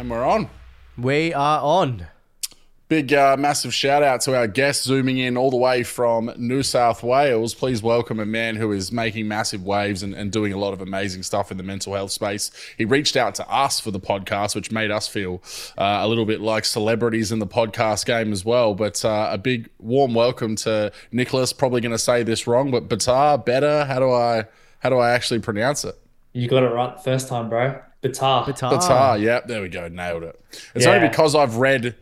And we're on. We are on. Big, uh, massive shout out to our guest zooming in all the way from New South Wales. Please welcome a man who is making massive waves and, and doing a lot of amazing stuff in the mental health space. He reached out to us for the podcast, which made us feel uh, a little bit like celebrities in the podcast game as well. But uh, a big, warm welcome to Nicholas. Probably going to say this wrong, but Batar, better. How do I, how do I actually pronounce it? You got it right the first time, bro. Batar. Batar. Batar, yep, there we go, nailed it. It's Yeah. only because I've read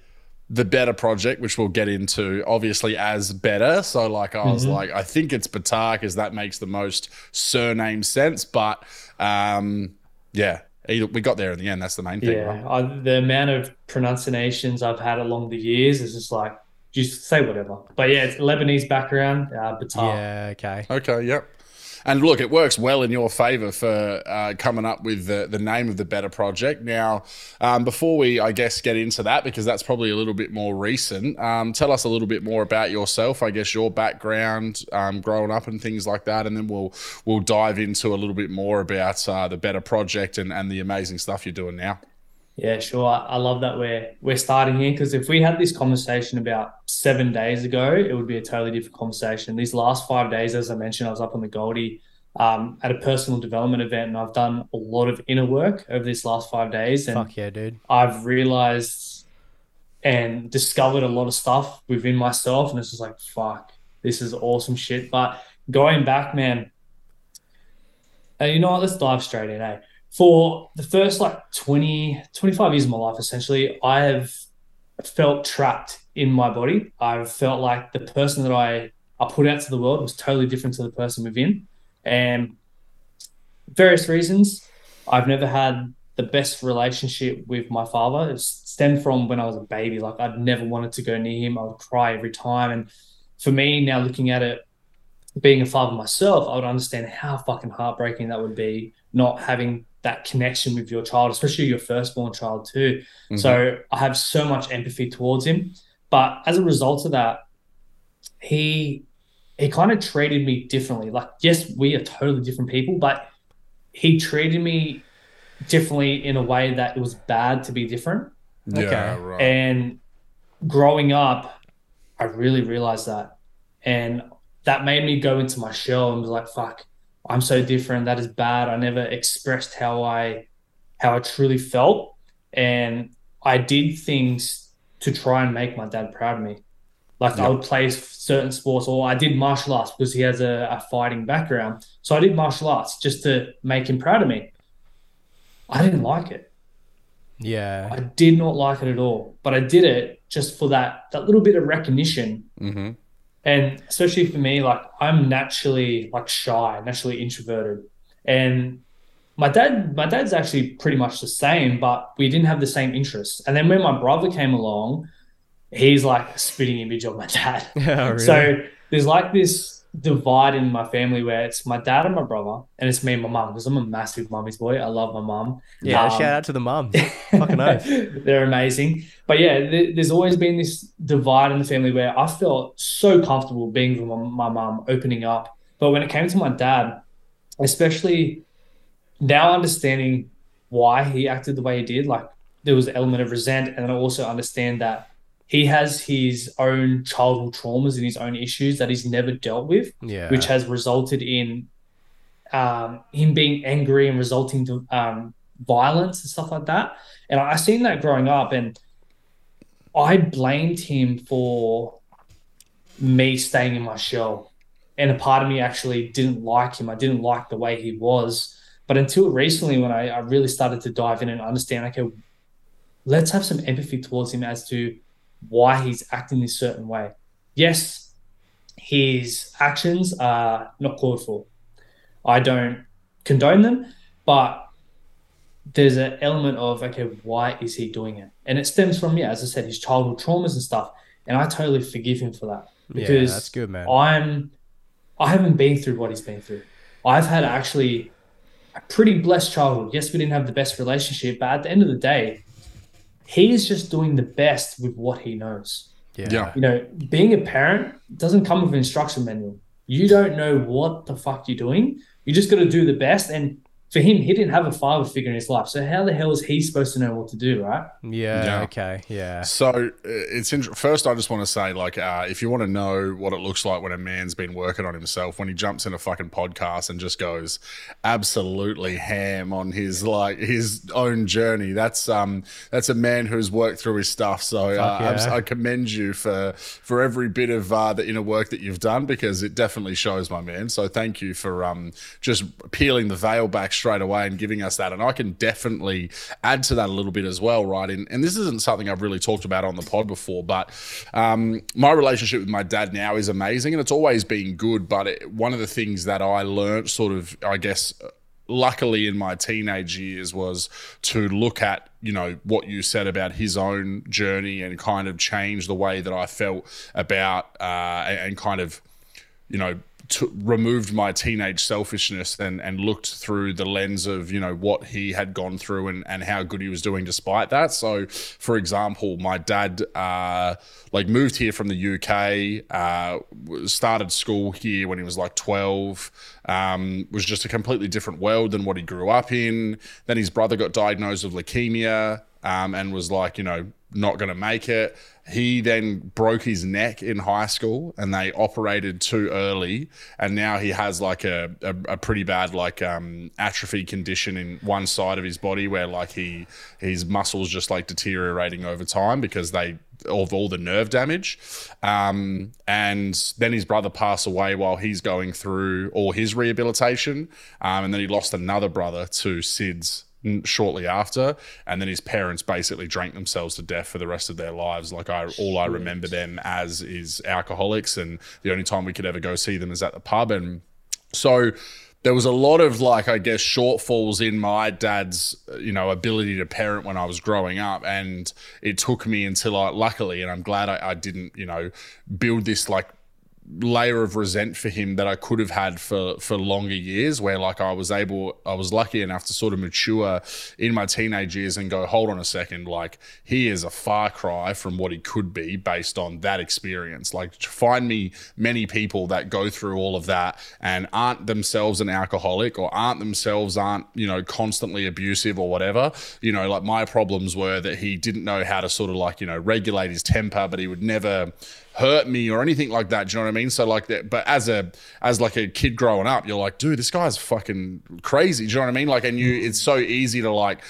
the Better Project, which we'll get into, obviously as Better. So, like, I was like, I think it's Batar because that makes the most surname sense. But um, yeah, we got there in the end. That's the main thing. Yeah, right? I, the amount of pronunciations I've had along the years is just like, just say whatever. But yeah, it's Lebanese background, uh, Batar. Yeah, okay. Okay, yep. And look, it works well in your favor for uh, coming up with the, the name of the Better Project. Now, um, before we, I guess, get into that, because that's probably a little bit more recent, um, tell us a little bit more about yourself, I guess, your background, um, growing up and things like that. And then we'll we'll dive into a little bit more about uh, the Better Project and, and the amazing stuff you're doing now. Yeah, sure. I, I love that we're we're starting here because if we had this conversation about seven days ago, it would be a totally different conversation. These last five days, as I mentioned, I was up on the Goldie um, at a personal development event, and I've done a lot of inner work over these last five days, and Fuck yeah, dude. I've realized and discovered a lot of stuff within myself, and it's just like, fuck, this is awesome shit. But going back, man, and you know what? Let's dive straight in, eh? For the first like 20, 25 years of my life, essentially, I have felt trapped in my body. I've felt like the person that I, I put out to the world was totally different to the person within. And various reasons, I've never had the best relationship with my father. It stemmed from when I was a baby. Like I'd never wanted to go near him. I would cry every time. And for me, now looking at it, being a father myself, I would understand how fucking heartbreaking that would be not having that connection with your child, especially your firstborn child too. Mm-hmm. So I have so much empathy towards him. But as a result of that, he he kind of treated me differently. Like, yes, we are totally different people, but he treated me differently in a way that it was bad to be different. Yeah, Okay. right. And growing up, I really realized that. And that made me go into my shell and was like, fuck, I'm so different. That is bad. I never expressed how I how I truly felt. And I did things to try and make my dad proud of me. Like I would play certain sports, or I did martial arts because he has a, a fighting background. So I did martial arts just to make him proud of me. I didn't like it. Yeah. I did not like it at all, but I did it just for that that little bit of recognition. hmm And especially for me, like I'm naturally like shy, naturally introverted, and my dad, my dad's actually pretty much the same, but we didn't have the same interests. And then when my brother came along, he's like a spitting image of my dad. Yeah, really? So there's like this divide in my family where it's my dad and my brother, and it's me and my mum because I'm a massive mummy's boy. I love my mum. yeah, Um, shout out to the mums. Fucking oath. They're amazing. But yeah, th- there's always been this divide in the family where I felt so comfortable being with my, my mum, opening up. But when it came to my dad, especially now understanding why he acted the way he did, like there was an element of resent. And then I also understand that he has his own childhood traumas and his own issues that he's never dealt with Yeah. which has resulted in um, him being angry and resulting to um, violence and stuff like that. And I seen that growing up, and I blamed him for me staying in my shell. And a part of me actually didn't like him. I didn't like the way he was. But until recently, when I, I really started to dive in and understand, okay, let's have some empathy towards him as to why he's acting this certain way. Yes, his actions are not called for. I don't condone them, but there's an element of okay, why is he doing it? And it stems from yeah, as I said, his childhood traumas and stuff. And I totally forgive him for that yeah, because that's good, man. I'm I haven't been through what he's been through. I've had actually a pretty blessed childhood. Yes, we didn't have the best relationship, but at the end of the day, he is just doing the best with what he knows. yeah. Yeah. You know, being a parent doesn't come with an instruction manual. You don't know what the fuck you're doing. You just got to do the best. And for him, he didn't have a father figure in his life. So how the hell is he supposed to know what to do, right? Yeah, Yeah. Okay. Yeah. So uh, it's int- first. I just want to say, like, uh, if you want to know what it looks like when a man's been working on himself, when he jumps in a fucking podcast and just goes absolutely ham on his like his own journey, that's um that's a man who's worked through his stuff. So uh, yeah. abs- I commend you for for every bit of uh, the inner work that you've done because it definitely shows, my man. So thank you for um just peeling the veil back straight away and giving us that. And I can definitely add to that a little bit as well, right? And, and this isn't something I've really talked about on the pod before, but um, my relationship with my dad now is amazing and it's always been good. But it, one of the things that I learned, sort of, I guess, luckily in my teenage years was to look at you know what you said about his own journey and kind of change the way that I felt about uh, and, and kind of you know to, removed my teenage selfishness and and looked through the lens of you know what he had gone through and and how good he was doing despite that. So for example my dad uh like moved here from the UK uh started school here when he was like 12 um was just a completely different world than what he grew up in. Then his brother got diagnosed with leukemia um, and was like, you know, not going to make it. He then broke his neck in high school and they operated too early. And now he has like a, a, a pretty bad like um, atrophy condition in one side of his body where like he his muscles just like deteriorating over time because they of all the nerve damage. Um, and then his brother passed away while he's going through all his rehabilitation. Um, and then he lost another brother to SIDS shortly after and then his parents basically drank themselves to death for the rest of their lives. Like i all i remember them as is alcoholics and the only time we could ever go see them is at the pub. And so there was a lot of like i guess shortfalls in my dad's uh, you know ability to parent when i was growing up. And it took me until i luckily and i'm glad i, I didn't you know build this like layer of resent for him that I could have had for for longer years where like I was able I was lucky enough to sort of mature in my teenage years and go hold on a second like he is a far cry from what he could be based on that experience. Like find me many people that go through all of that and aren't themselves an alcoholic or aren't themselves aren't you know constantly abusive or whatever you know like my problems were that he didn't know how to sort of like you know regulate his temper but he would never hurt me or anything like that. Do you know what I mean? So like that, but as a as like a kid growing up, you're like, dude, this guy's fucking crazy. Do you know what I mean? Like, and you, it's so easy to like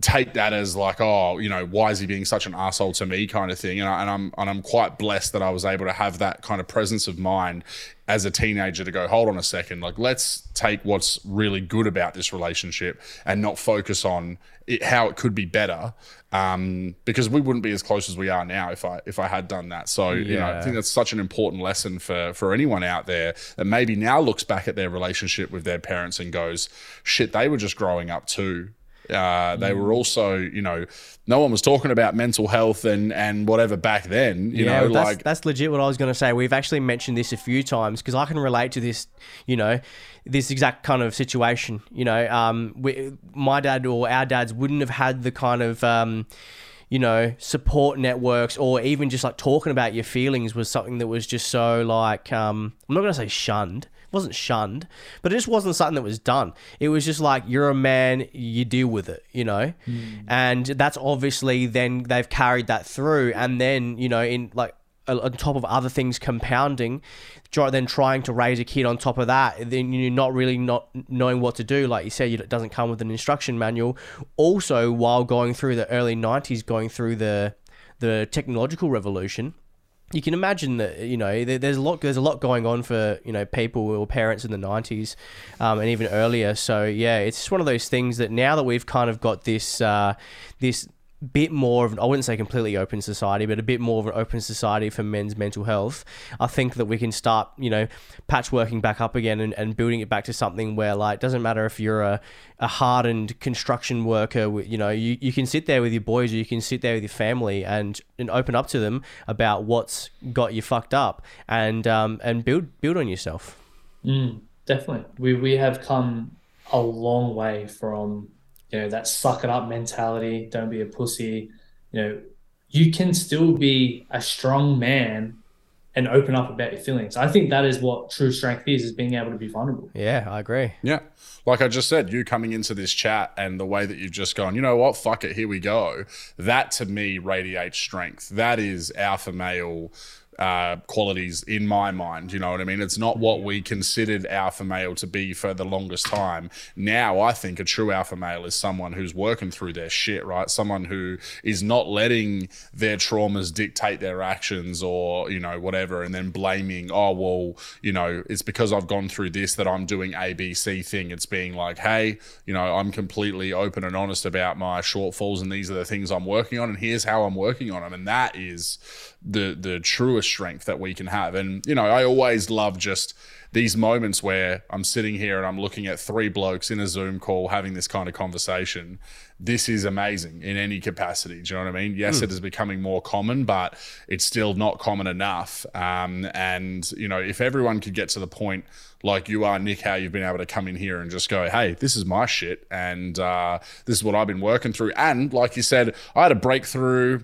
take that as like, oh, you know, why is he being such an asshole to me, kind of thing. And, I, and I'm and I'm quite blessed that I was able to have that kind of presence of mind as a teenager to go, hold on a second, like let's take what's really good about this relationship and not focus on it, how it could be better, um, because we wouldn't be as close as we are now if I if I had done that. So you know, I think that's such an important lesson for for anyone out there that maybe now looks back at their relationship with their parents and goes, shit, they were just growing up too. Uh, they were also, you know, no one was talking about mental health and and whatever back then. You know, that's, like that's legit what I was going to say. We've actually mentioned this a few times because I can relate to this, you know, this exact kind of situation. You know, um, we, my dad or our dads wouldn't have had the kind of, um, you know, support networks or even just like talking about your feelings was something that was just so like, um, I'm not going to say shunned. It wasn't shunned, but it just wasn't something that was done. It was just like you're a man, you deal with it, you know, hmm. and that's obviously then they've carried that through, and then you know in like on top of other things compounding, then trying to raise a kid on top of that, then you're not really not knowing what to do. Like you said, it doesn't come with an instruction manual. Also, while going through the early '90s, going through the the technological revolution you can imagine that you know there's a lot there's a lot going on for you know people or parents in the 90s um, and even earlier. So yeah it's just one of those things that now that we've kind of got this uh, this bit more of I wouldn't say completely open society but a bit more of an open society for men's mental health I think that we can start you know patchworking back up again and, and building it back to something where like it doesn't matter if you're a, a hardened construction worker you know you, you can sit there with your boys or you can sit there with your family and, and open up to them about what's got you fucked up and um, and build build on yourself Mm, definitely. We we have come a long way from you know that suck it up mentality, don't be a pussy. You know, you can still be a strong man and open up about your feelings. I think that is what true strength is, is being able to be vulnerable. Yeah, I agree. Yeah. Like I just said, you coming into this chat and the way that you've just gone, you know what, fuck it, here we go. That to me radiates strength. That is alpha male uh, qualities in my mind. You know what I mean? It's not what we considered alpha male to be for the longest time. Now, I think a true alpha male is someone who's working through their shit, right? Someone who is not letting their traumas dictate their actions or, you know, whatever, and then blaming, oh, well, you know, it's because I've gone through this that I'm doing ABC thing. It's being like, hey, you know, I'm completely open and honest about my shortfalls, and these are the things I'm working on, and here's how I'm working on them. And that is the the truest strength that we can have. And you know, I always love just these moments where I'm sitting here and I'm looking at three blokes in a Zoom call having this kind of conversation. This is amazing in any capacity. Do you know what I mean? Yes, mm. it is becoming more common, but it's still not common enough. Um, and you know, if everyone could get to the point like you are, Nick, how you've been able to come in here and just go, hey, this is my shit, and uh, this is what I've been working through. And like you said, I had a breakthrough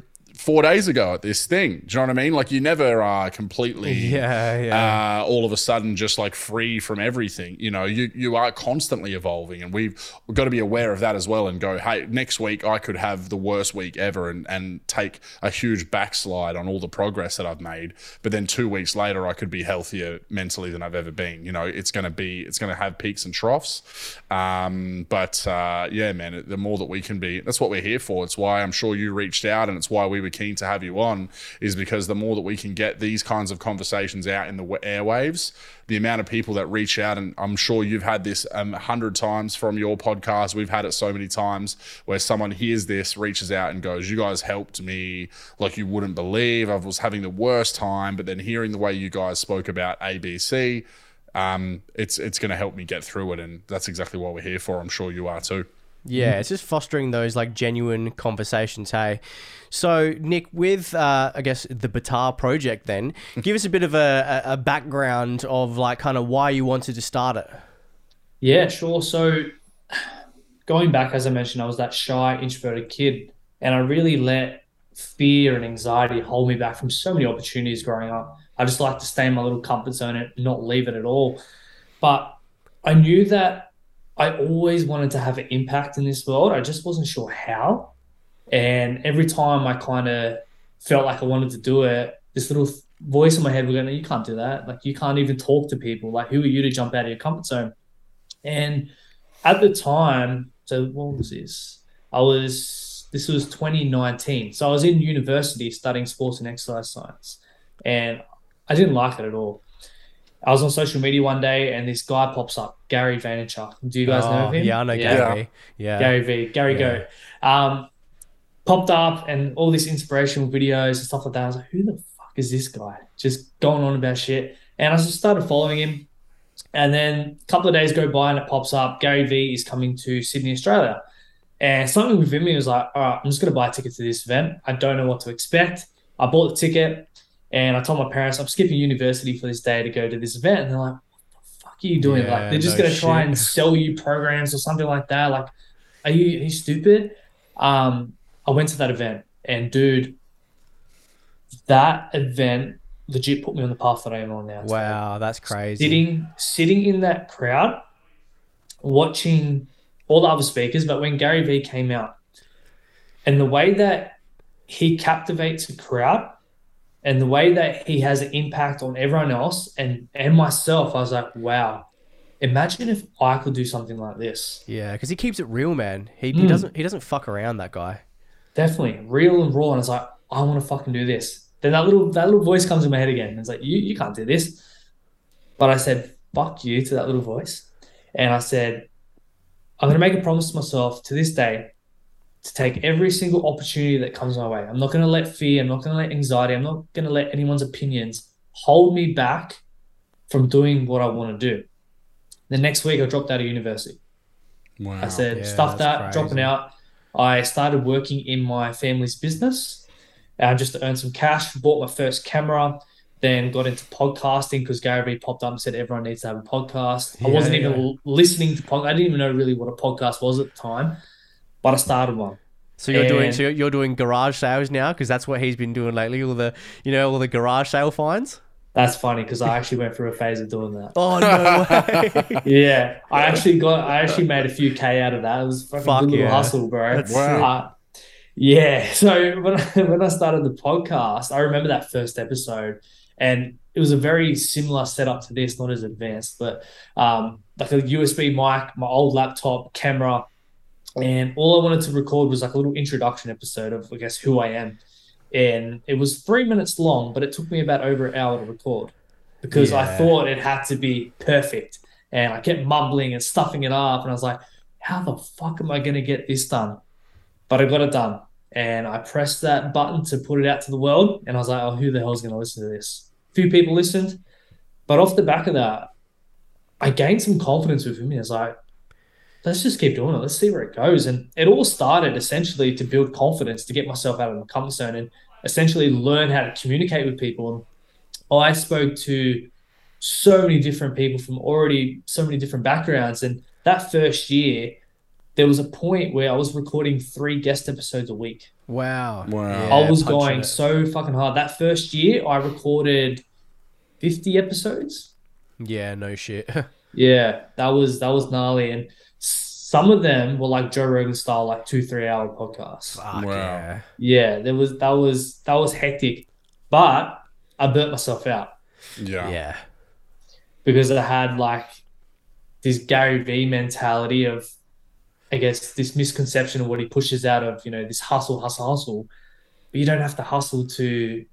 four days ago at this thing. Do you know what I mean? Like you never are completely, yeah, yeah. Uh, all of a sudden just like free from everything. You know, you you are constantly evolving, and we've, we've got to be aware of that as well. And go, hey, next week I could have the worst week ever, and and take a huge backslide on all the progress that I've made. But then two weeks later, I could be healthier mentally than I've ever been. You know, it's going to be, it's going to have peaks and troughs. Um, but uh, yeah, man, the more that we can be, that's what we're here for. It's why I'm sure you reached out, and it's why we were keen to have you on is because the more that we can get these kinds of conversations out in the airwaves, the amount of people that reach out, and I'm sure you've had this um, a hundred times from your podcast. We've had it so many times where someone hears this, reaches out, and goes, "You guys helped me like you wouldn't believe. I was having the worst time, but then hearing the way you guys spoke about ABC." Um, it's it's going to help me get through it, and that's exactly what we're here for. I'm sure you are too. Yeah, it's just fostering those like genuine conversations. Hey, so Nick, with uh, I guess the Batar project, then give us a bit of a, a background of like kind of why you wanted to start it. Yeah, sure. So going back, as I mentioned, I was that shy, introverted kid, and I really let fear and anxiety hold me back from so many opportunities growing up. I just like to stay in my little comfort zone and not leave it at all. But I knew that I always wanted to have an impact in this world. I just wasn't sure how. And every time I kind of felt like I wanted to do it, this little voice in my head was going, "You can't do that. Like you can't even talk to people. Like who are you to jump out of your comfort zone?" And at the time, so what was this? I was this was 2019. So I was in university studying sports and exercise science, and I didn't like it at all. I was on social media one day and this guy pops up, Gary Vaynerchuk. Do you guys oh, know him? Yeah, I know yeah. Gary. Yeah. Gary V. Gary yeah. Goat. Um, popped up and all these inspirational videos and stuff like that. I was like, who the fuck is this guy? Just going on about shit. And I just started following him. And then a couple of days go by and it pops up. Gary V is coming to Sydney, Australia. And something within me was like, all right, I'm just going to buy a ticket to this event. I don't know what to expect. I bought the ticket. And I told my parents I'm skipping university for this day to go to this event. And they're like, what the fuck are you doing? Yeah, like they're just no gonna try and sell you programs or something like that. Like, are you are you stupid? Um, I went to that event and dude, that event legit put me on the path that I am on now. Wow, that's crazy. Sitting sitting in that crowd, watching all the other speakers, but when Gary Vee came out, and the way that he captivates a crowd and the way that he has an impact on everyone else and and myself, I was like, wow. Imagine if I could do something like this. Yeah, because he keeps it real, man. He, mm. he doesn't he doesn't fuck around. That guy. Definitely real and raw, and it's like I want to fucking do this. Then that little that little voice comes in my head again. And it's like you you can't do this. But I said fuck you to that little voice, and I said I'm gonna make a promise to myself to this day to take every single opportunity that comes my way. I'm not going to let fear, I'm not going to let anxiety, I'm not going to let anyone's opinions hold me back from doing what I want to do. The next week, I dropped out of university. Wow. I said, yeah, stuff that, crazy. dropping out. I started working in my family's business uh, just to earn some cash, bought my first camera, then got into podcasting because Gary Vee popped up and said everyone needs to have a podcast. Yeah, I wasn't yeah. even listening to podcast. I didn't even know really what a podcast was at the time but I started one. So you're and doing so you're doing garage sales now because that's what he's been doing lately. All the you know all the garage sale finds. That's funny because I actually went through a phase of doing that. Oh no way. Yeah, I actually got, I actually made a few K out of that. It was a fucking Fuck good little yeah. hustle, bro. That's Wow. Uh, yeah. So when I, when I started the podcast, I remember that first episode, and it was a very similar setup to this, not as advanced, but um, like a USB mic, my old laptop, camera, and all I wanted to record was like a little introduction episode of, I guess, who I am. And it was three minutes long, but it took me about over an hour to record because I thought it had to be perfect. And I kept mumbling and stuffing it up. And I was like, how the fuck am I going to get this done? But I got it done. And I pressed that button to put it out to the world. And I was like, oh, who the hell's going to listen to this? A few people listened. But off the back of that, I gained some confidence within me. I was like, let's just keep doing it. Let's see where it goes. And it all started essentially to build confidence, to get myself out of my comfort zone and essentially learn how to communicate with people. And I spoke to so many different people from already so many different backgrounds. And that first year, there was a point where I was recording three guest episodes a week. Wow. Wow. Yeah, I was going it. so fucking hard. That first year, I recorded 50 episodes. Yeah, no shit. Yeah, that was that was gnarly, and some of them were like Joe Rogan style, like two three hour podcasts. Fuck Wow. yeah. Yeah, there was that was that was hectic, but I burnt myself out Yeah. Yeah. because I had like this Gary Vee mentality of, I guess, this misconception of what he pushes out of you know this hustle, hustle, hustle. But you don't have to hustle to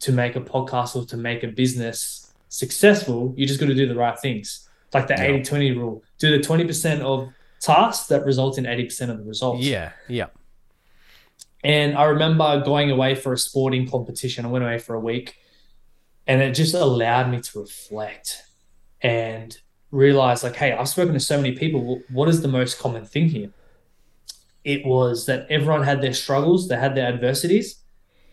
to make a podcast or to make a business successful. You just got to do the right things. It's like the Yeah. 80 20 rule. Do the 20% of tasks that result in 80% of the results. Yeah. Yeah. And I remember going away for a sporting competition. I went away for a week and it just allowed me to reflect and realize, like, hey, I've spoken to so many people. What is the most common thing here? It was that everyone had their struggles, they had their adversities,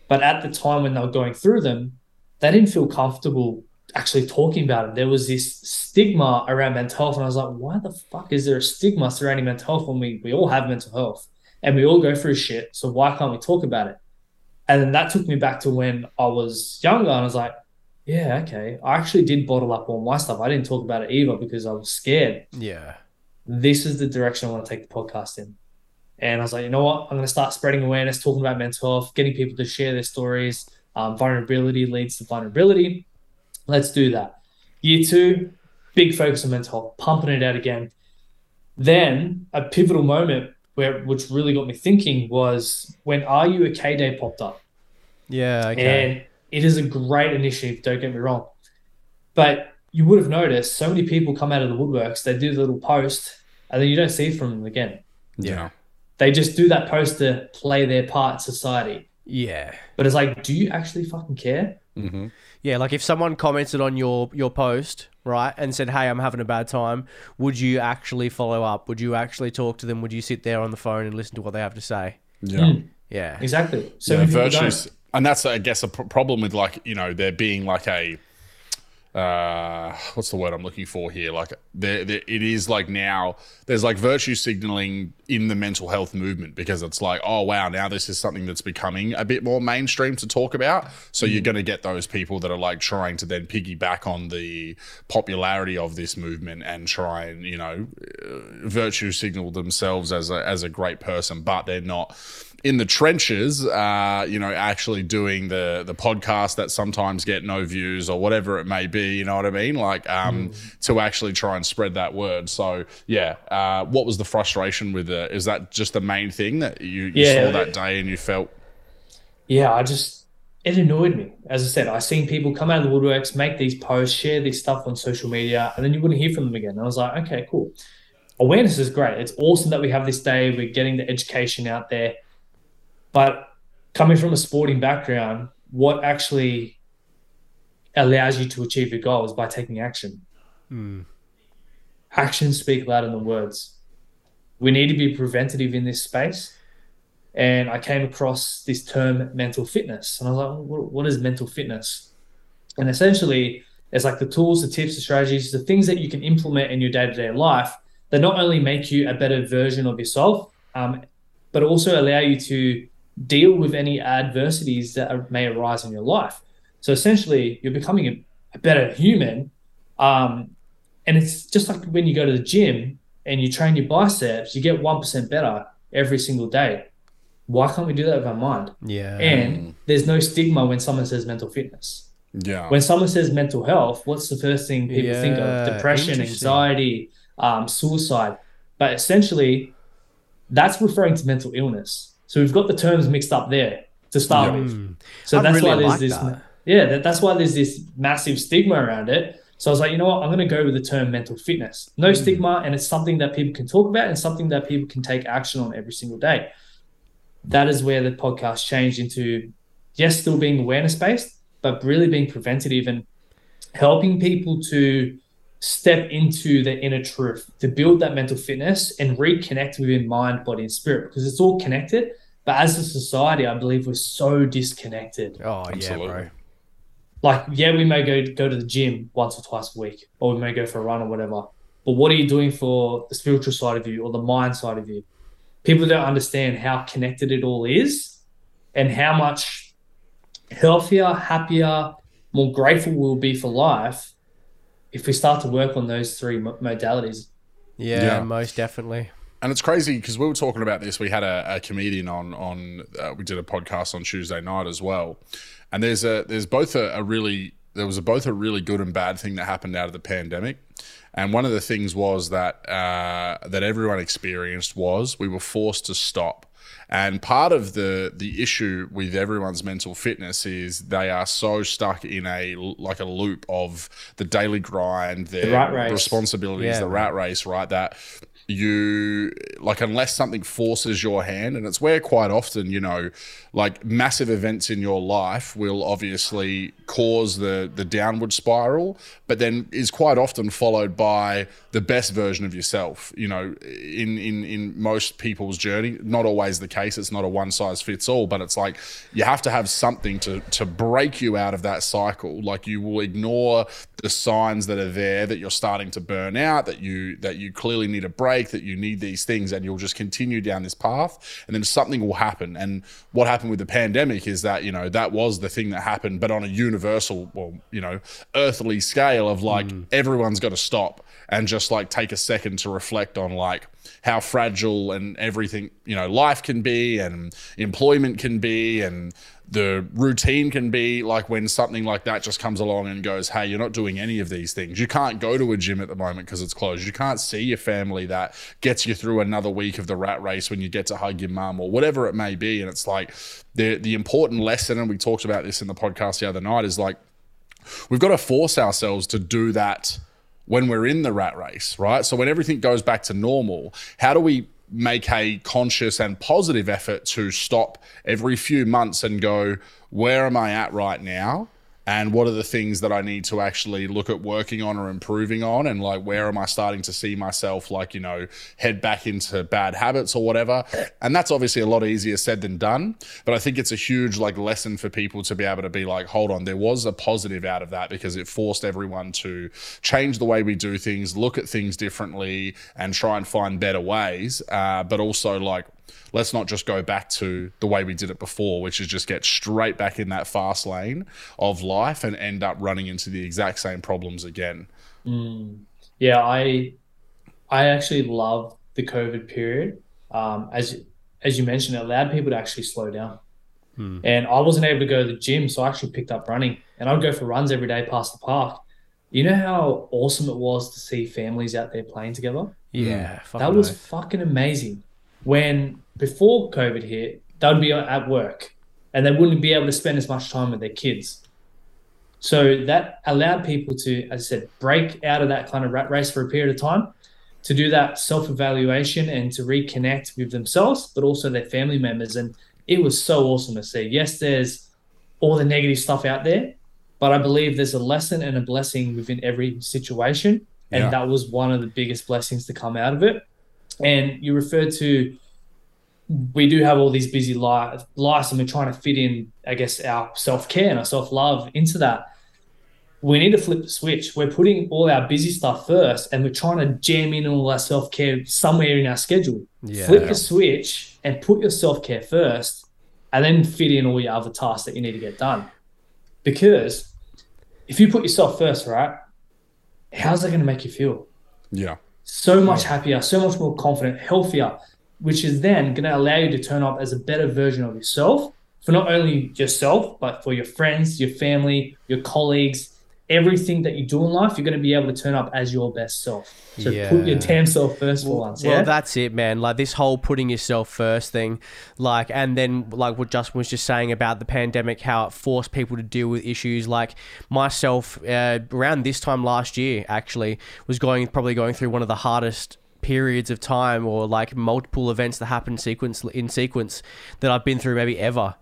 but at the time when they were going through them, they didn't feel comfortable actually talking about it. There was this stigma around mental health. And I was like, why the fuck is there a stigma surrounding mental health when we, we all have mental health? and we all go through shit. So why can't we talk about it? And then that took me back to when I was younger, and I was like, yeah, okay. I actually did bottle up all my stuff. I didn't talk about it either because I was scared. Yeah. This is the direction I want to take the podcast in. And I was like, you know what? I'm going to start spreading awareness, talking about mental health, getting people to share their stories. Um, vulnerability leads to vulnerability. Let's do that. Year two, big focus on mental health, pumping it out again. Then a pivotal moment where which really got me thinking was when Are You Okay Day popped up. Yeah. Okay. And it is a great initiative, don't get me wrong. But you would have noticed so many people come out of the woodworks, they do the little post, and then you don't see from them again. Yeah. They just do that post to play their part in society. yeah. But it's like, do you actually fucking care? Mm-hmm. Yeah, like if someone commented on your your post, right, and said, "Hey, I'm having a bad time," would you actually follow up? Would you actually talk to them? Would you sit there on the phone and listen to what they have to say? Yeah. Mm, Yeah. exactly. So yeah, virtues, and that's I guess a pr- problem with like you know there being like a uh what's the word i'm looking for here? Like there, there it is like now there's like virtue signaling in the mental health movement because it's like oh wow now this is something that's becoming a bit more mainstream to talk about. So you're going to get those people that are like trying to then piggyback on the popularity of this movement and try and you know uh, virtue signal themselves as a as a great person but they're not in the trenches, uh, you know, actually doing the the podcast that sometimes get no views or whatever it may be. You know what I mean? Like um, to actually try and spread that word. So yeah, uh, what was the frustration with it? Is that just the main thing that you, you Yeah. saw that day and you felt? yeah, I just it annoyed me. As I said, I seen people come out of the woodworks, make these posts, share this stuff on social media, and then you wouldn't hear from them again. And I was like, okay, cool. Awareness is great. It's awesome that we have this day. We're getting the education out there. But coming from a sporting background, what actually allows you to achieve your goals by taking action? Hmm. Actions speak louder than words. We need to be preventative in this space and I came across this term mental fitness. And I was like, what, what is mental fitness? And essentially, it's like the tools, the tips, the strategies, the things that you can implement in your day to day life that not only make you a better version of yourself, um, but also allow you to deal with any adversities that are, may arise in your life. So essentially, you're becoming a, a better human. Um, and it's just like when you go to the gym and you train your biceps, you get 1% better every single day. Why can't we do that with our mind? Yeah. And there's no stigma when someone says mental fitness. Yeah. When someone says mental health, what's the first thing people think of? Depression, anxiety, um, suicide. But essentially, that's referring to mental illness. So we've got the terms mixed up there to start with. Mm. So I that's really why there's like this. that. Yeah, that, that's why there's this massive stigma around it. So I was like, you know what? I'm going to go with the term mental fitness. No mm. stigma, and it's something that people can talk about and something that people can take action on every single day. That is where the podcast changed into, yes, still being awareness based, but really being preventative and helping people to step into their inner truth, to build that mental fitness and reconnect within mind, body, and spirit because it's all connected. But as a society, I believe we're so disconnected Oh yeah, bro. like yeah we may go go to the gym once or twice a week or we may go for a run or whatever but what are you doing for the spiritual side of you or the mind side of you people don't understand how connected it all is and how much healthier happier more grateful we'll be for life if we start to work on those three modalities Yeah, Yeah. most definitely. And it's crazy because we were talking about this. We had a, a comedian on on. Uh, we did a podcast on Tuesday night as well, and there's a there's both a, a really there was a, both a really good and bad thing that happened out of the pandemic, and one of the things was that uh, that everyone experienced was we were forced to stop. And part of the the issue with everyone's mental fitness is they are so stuck in a like a loop of the daily grind, their race. responsibilities, Yeah, the rat race, right? That you like unless something forces your hand and it's where quite often you know like massive events in your life will obviously cause the the downward spiral but then is quite often followed by the best version of yourself you know in in in most people's journey. Not always the case. It's not a one size fits all but it's like you have to have something to to break you out of that cycle. Like you will ignore the signs that are there that you're starting to burn out that you that you clearly need a break that you need these things and you'll just continue down this path and then something will happen. And what happened with the pandemic is that you know that was the thing that happened but on a universal well you know earthly scale of like hmm. everyone's got to stop and just like take a second to reflect on like how fragile and everything you know life can be and employment can be and the routine can be like when something like that just comes along and goes hey you're not doing any of these things. You can't go to a gym at the moment because it's closed. You can't see your family that gets you through another week of the rat race when you get to hug your mum or whatever it may be. And it's like the the important lesson and we talked about this in the podcast the other night is like we've got to force ourselves to do that when we're in the rat race, right? So when everything goes back to normal, how do we make a conscious and positive effort to stop every few months and go, where am I at right now? And what are the things that I need to actually look at working on or improving on? And like, where am I starting to see myself, like, you know, head back into bad habits or whatever? And that's obviously a lot easier said than done. But I think it's a huge, like, lesson for people to be able to be like, hold on, there was a positive out of that because it forced everyone to change the way we do things, look at things differently, and try and find better ways. Uh, but also, like, let's not just go back to the way we did it before, which is just get straight back in that fast lane of life and end up running into the exact same problems again. Mm. yeah i i actually love the covid period. Um, as as you mentioned it allowed people to actually slow down. Hmm. And i wasn't able to go to the gym so i actually picked up running. And i'd go for runs every day past the park. You know how awesome it was to see families out there playing together? Yeah, hmm. that was oath. fucking amazing. When before covid hit they'd be at work and they wouldn't be able to spend as much time with their kids so that allowed people to, as I said, break out of that kind of rat race for a period of time, to do that self evaluation and to reconnect with themselves, but also their family members. And it was so awesome to see. Yes, there's all the negative stuff out there, but I believe there's a lesson and a blessing within every situation. And Yeah. that was one of the biggest blessings to come out of it. And you referred to we do have all these busy lives, lives and we're trying to fit in, I guess, our self care and our self love into that. We need to flip the switch. We're putting all our busy stuff first and we're trying to jam in all our self care somewhere in our schedule. Yeah. Flip the switch and put your self care first and then fit in all your other tasks that you need to get done. Because if you put yourself first, right? How's that going to make you feel? Yeah. So much happier, so much more confident, healthier, which is then going to allow you to turn up as a better version of yourself for not only yourself, but for your friends, your family, your colleagues, everything that you do in life, you're going to be able to turn up as your best self. So put your Yeah. damn self first for once. Yeah. Well, that's it, man. Like this whole putting yourself first thing, like, and then like what Justin was just saying about the pandemic, how it forced people to deal with issues. Like myself, uh, around this time last year, actually, was going probably going through one of the hardest periods of time or like multiple events that happen sequence in sequence that I've been through maybe ever.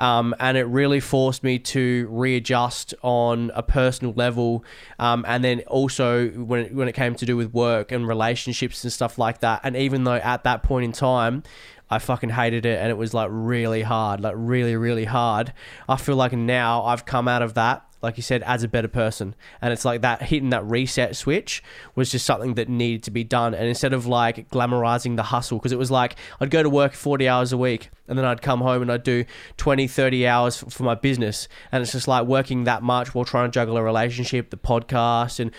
Um, and it really forced me to readjust on a personal level, um, and then also when it, when it came to do with work and relationships and stuff like that. And even though at that point in time, I fucking hated it, and it was like really hard, like really really hard. I feel like now I've come out of that like you said, as a better person. And it's like that hitting that reset switch was just something that needed to be done. And instead of like glamorizing the hustle, because it was like I'd go to work 40 hours a week and then I'd come home and I'd do 20, 30 hours for my business. And it's just like working that much while trying to juggle a relationship, the podcast, and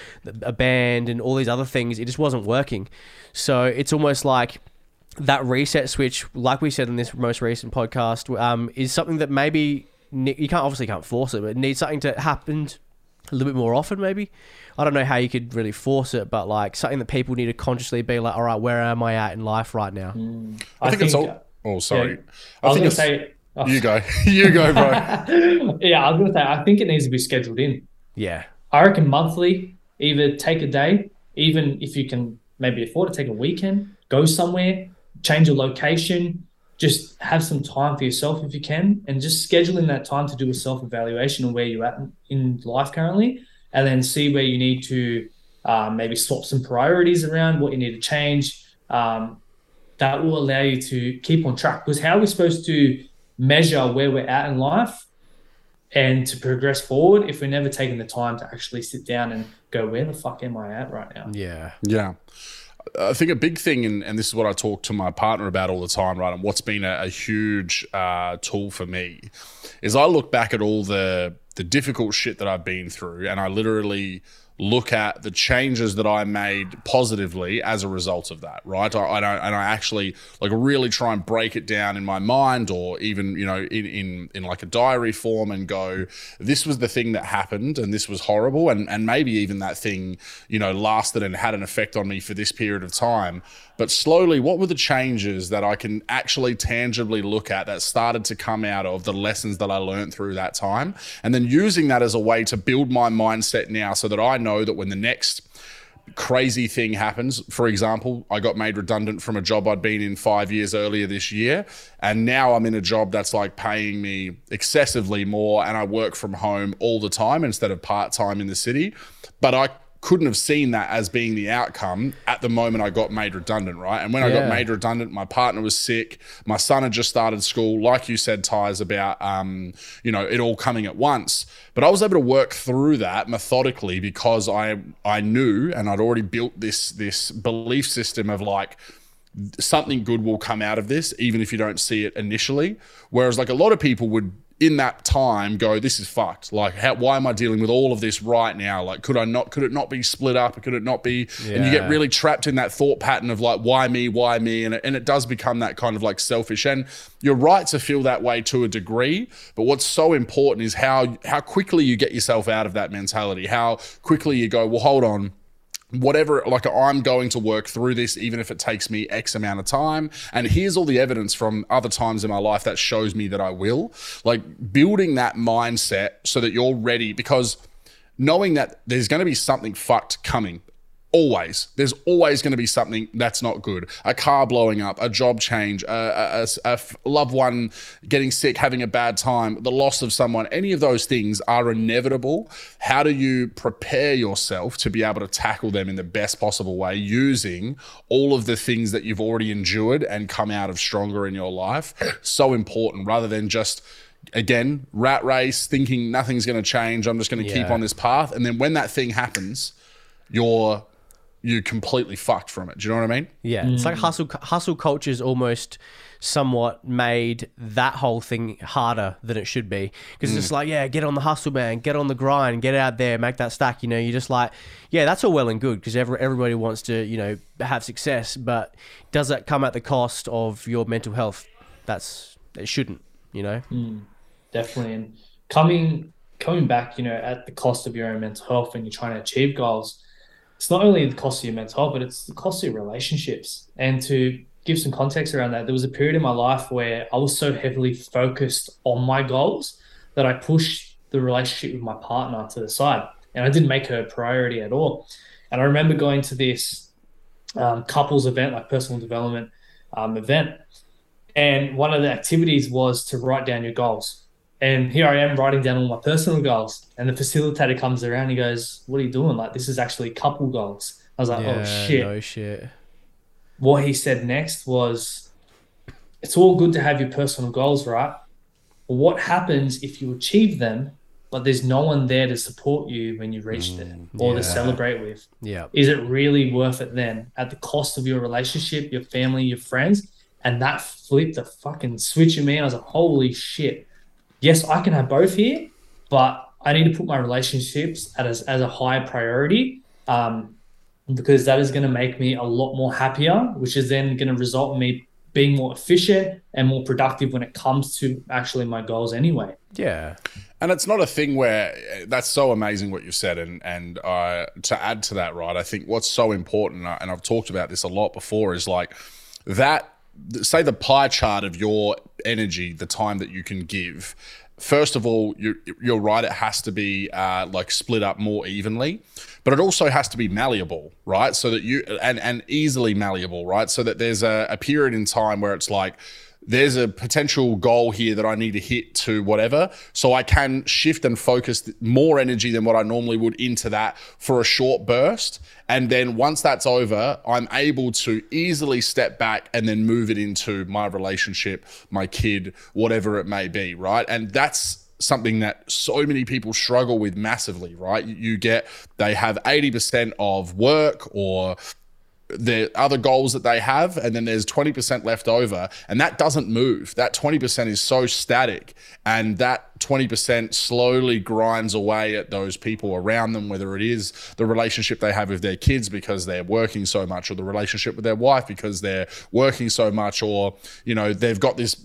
a band, and all these other things. It just wasn't working. So it's almost like that reset switch, like we said in this most recent podcast, um, is something that maybe you can't obviously can't force it, but it needs something to happen a little bit more often. Maybe I don't know how you could really force it, but like something that people need to consciously be like, all right, where am I at in life right now? Mm. I, think, it's all. Uh, oh, sorry. yeah. I, I was think going to it's. say, oh, you go. you go, bro. yeah, I was going to say, I think it needs to be scheduled in. Yeah, I reckon monthly, either take a day, even if you can maybe afford to take a weekend, go somewhere, change your location, just have some time for yourself if you can, and just scheduling that time to do a self evaluation of where you're at in- in life currently, and then see where you need to um, maybe swap some priorities around, what you need to change. Um, that will allow you to keep on track. Because how are we supposed to measure where we're at in life and to progress forward if we're never taking the time to actually sit down and go, where the fuck am I at right now? yeah, Yeah. I think a big thing, and, and this is what I talk to my partner about all the time, right? And what's been a, a huge uh, tool for me is I look back at all the the difficult shit that I've been through, and I literally look at the changes that I made positively as a result of that, right? I, I don't, and I actually like really try and break it down in my mind, or even you know in in in like a diary form, and go, this was the thing that happened, and this was horrible, and and maybe even that thing you know lasted and had an effect on me for this period of time. But slowly, what were the changes that I can actually tangibly look at that started to come out of the lessons that I learned through that time? And then using that as a way to build my mindset now so that I know that when the next crazy thing happens. For example, I got made redundant from a job I'd been in five years earlier this year. And now I'm in a job that's like paying me excessively more and I work from home all the time instead of part time in the city. But I couldn't have seen that as being the outcome at the moment I got made redundant, right? And when I got made redundant, my partner was sick. My son had just started school. Like you said, Ty's about, um, you know, it all coming at once. But I was able to work through that methodically because I I knew and I'd already built this this belief system of like something good will come out of this, even if you don't see it initially. Whereas like a lot of people would in that time go, this is fucked. Like, how, why am I dealing with all of this right now? Like, could I not? Could it not be split up? Could it not be? And you get really trapped in that thought pattern of like, why me? Why me? And it, and it does become that kind of like selfish. And you're right to feel that way to a degree. But what's so important is how how quickly you get yourself out of that mentality. How quickly you go, well, hold on whatever like i'm going to work through this even if it takes me x amount of time. And here's all the evidence from other times in my life that shows me that i will. Like building that mindset so that you're ready because knowing that there's going to be something fucked coming always there's always going to be something that's not good. A car blowing up a job change a loved one getting sick having a bad time the loss of someone any of those things are inevitable. How do you prepare yourself to be able to tackle them in the best possible way using all of the things that you've already endured and come out of stronger in your life? So important rather than just again rat race thinking nothing's going to change i'm just going to keep on this path. And then when that thing happens you're you're completely fucked from it. Do you know what I mean? Yeah, it's like mm. hustle. Hustle culture's almost somewhat made that whole thing harder than it should be because it's mm. just like, yeah, get on the hustle, man, get on the grind, get out there, make that stack. You know, you're just like, yeah, that's all well and good because every, everybody wants to, you know, have success, but does that come at the cost of your mental health? That's it shouldn't. You know. Mm, definitely. And coming coming back, you know, at the cost of your own mental health when you're trying to achieve goals, it's not only the cost of your mental health, but it's the cost of your relationships. And to give some context around that, there was a period in my life where I was so heavily focused on my goals that I pushed the relationship with my partner to the side. And I didn't make her a priority at all. And I remember going to this um, couples event, like personal development um, event. And one of the activities was to write down your goals. And here I am writing down all my personal goals. And the facilitator comes around. He goes, What are you doing? Like, this is actually couple goals. I was like, Oh shit. No shit. What he said next was, It's all good to have your personal goals, right? But what happens if you achieve them, but there's no one there to support you when you reached it mm, or yeah. to celebrate with? Yeah. is it really worth it then at the cost of your relationship, your family, your friends? And that flipped the fucking switch in me. I was like, holy shit. Yes, I can have both here, but I need to put my relationships as, as a high priority um, because that is going to make me a lot more happier, which is then going to result in me being more efficient and more productive when it comes to actually my goals anyway. Yeah. And it's not a thing where that's so amazing what you said, and and uh, to add to that, right? I think what's so important, uh, and I've talked about this a lot before, is like that. Say the pie chart of your energy, the time that you can give. First of all, you're, you're right; it has to be uh, like split up more evenly, but it also has to be malleable, right? So that you and and easily malleable, right? So that there's a, a period in time where it's like there's a potential goal here that I need to hit to whatever. So I can shift and focus more energy than what I normally would into that for a short burst. And then once that's over, I'm able to easily step back and then move it into my relationship, my kid, whatever it may be. Right. And that's something that so many people struggle with massively, right? You get, they have 80% of work or the other goals that they have, and then there's 20% left over, and that doesn't move. That 20% is so static, and that 20% slowly grinds away at those people around them, whether it is the relationship they have with their kids because they're working so much, or the relationship with their wife because they're working so much, or, you know, they've got this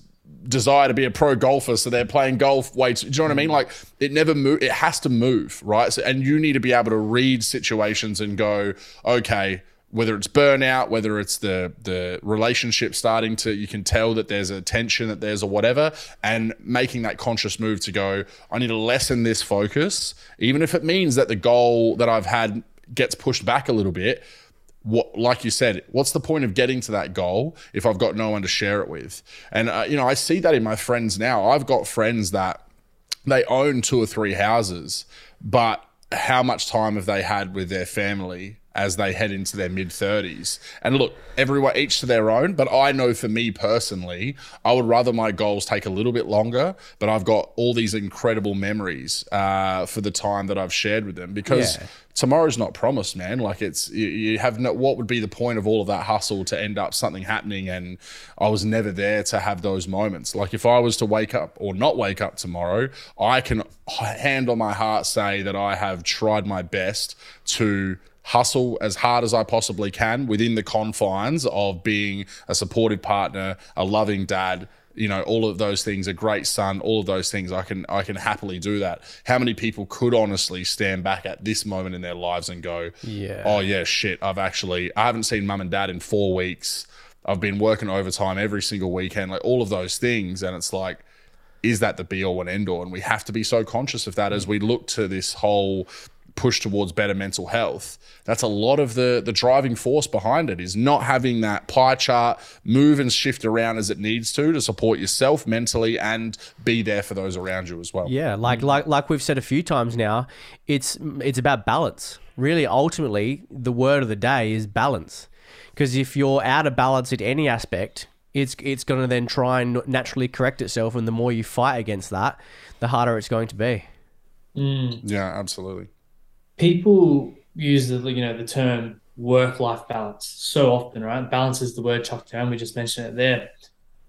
desire to be a pro golfer, so they're playing golf way. Too, do you know what I mean? Mm. Like it never move. It has to move, right? So, and you need to be able to read situations and go, okay, whether it's burnout, whether it's the the relationship starting to, you can tell that there's a tension, that there's a whatever, and making that conscious move to go, I need to lessen this focus, even if it means that the goal that I've had gets pushed back a little bit. What, like you said, what's the point of getting to that goal if I've got no one to share it with? And uh, you know, I see that in my friends now. I've got friends that they own two or three houses, but how much time have they had with their family as they head into their mid 30s. And look, everyone each to their own, but I know for me personally, I would rather my goals take a little bit longer, but I've got all these incredible memories uh, for the time that I've shared with them because Yeah. tomorrow's not promised, man. Like it's you, you have no. What would be the point of all of that hustle to end up something happening? And I was never there to have those moments. Like if I was to wake up or not wake up tomorrow, I can hand on my heart say that I have tried my best to hustle as hard as I possibly can within the confines of being a supportive partner, a loving dad, you know all of those things a great son all of those things. I can i can happily do that. How many people could honestly stand back at this moment in their lives and go Yeah. oh yeah shit i've actually i haven't seen mum and dad in 4 weeks. I've been working overtime every single weekend like all of those things. And it's like is that the be all and end all and we have to be so conscious of that as we look to this whole push towards better mental health that's a lot of the the driving force behind it is not having that pie chart move and shift around as it needs to to support yourself mentally and be there for those around you as well Yeah, like like like we've said a few times now, it's it's about balance. Really, ultimately, the word of the day is balance. Because if you're out of balance in any aspect, it's it's going to then try and naturally correct itself, and the more you fight against that, the harder it's going to be. Mm. yeah absolutely people use the you know the term work life balance so often, right? Balance is the word chucked down. We just mentioned it there.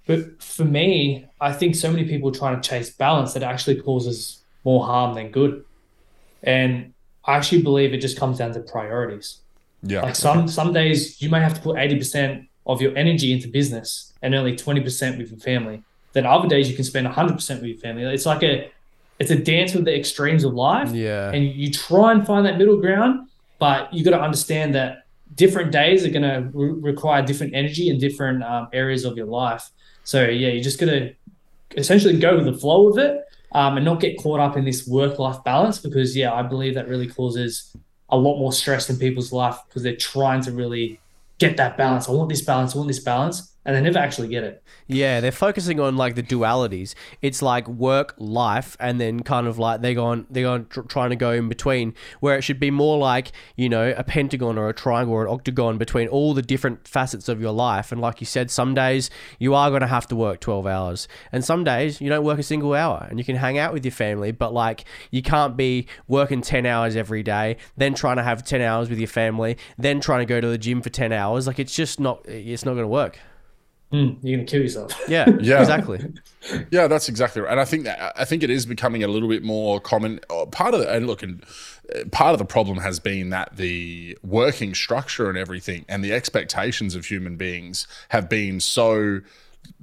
But for me, I think so many people trying to chase balance that actually causes more harm than good. And I actually believe it just comes down to priorities. Yeah. Like some some days you may have to put 80% of your energy into business and only 20% with your family. Then other days you can spend 100% with your family. It's like a it's a dance with the extremes of life. Yeah. And you try and find that middle ground, but you got to understand that different days are going to re- require different energy in different um, areas of your life. So yeah, you're just got to essentially go with the flow of it um, and not get caught up in this work life balance because yeah, I believe that really causes a lot more stress in people's life because they're trying to really get that balance. I want this balance. I want this balance, and they never actually get it. Yeah, they're focusing on like the dualities. It's like work, life, and then kind of like they're going, they're going tr- trying to go in between. Where it should be more like you know a pentagon or a triangle or an octagon between all the different facets of your life. And like you said, some days you are going to have to work twelve hours, and some days you don't work a single hour, and you can hang out with your family. But like you can't be working ten hours every day, then trying to have ten hours with your family, then trying to go to the gym for ten hours. Like it's just not, it's not going to work. Mm, you're gonna kill yourself. Yeah, Yeah. exactly. Yeah, that's exactly right. And I think that I think it is becoming a little bit more common. uh, Part of the and look, and uh, part of the problem has been that the working structure and everything, and the expectations of human beings have been so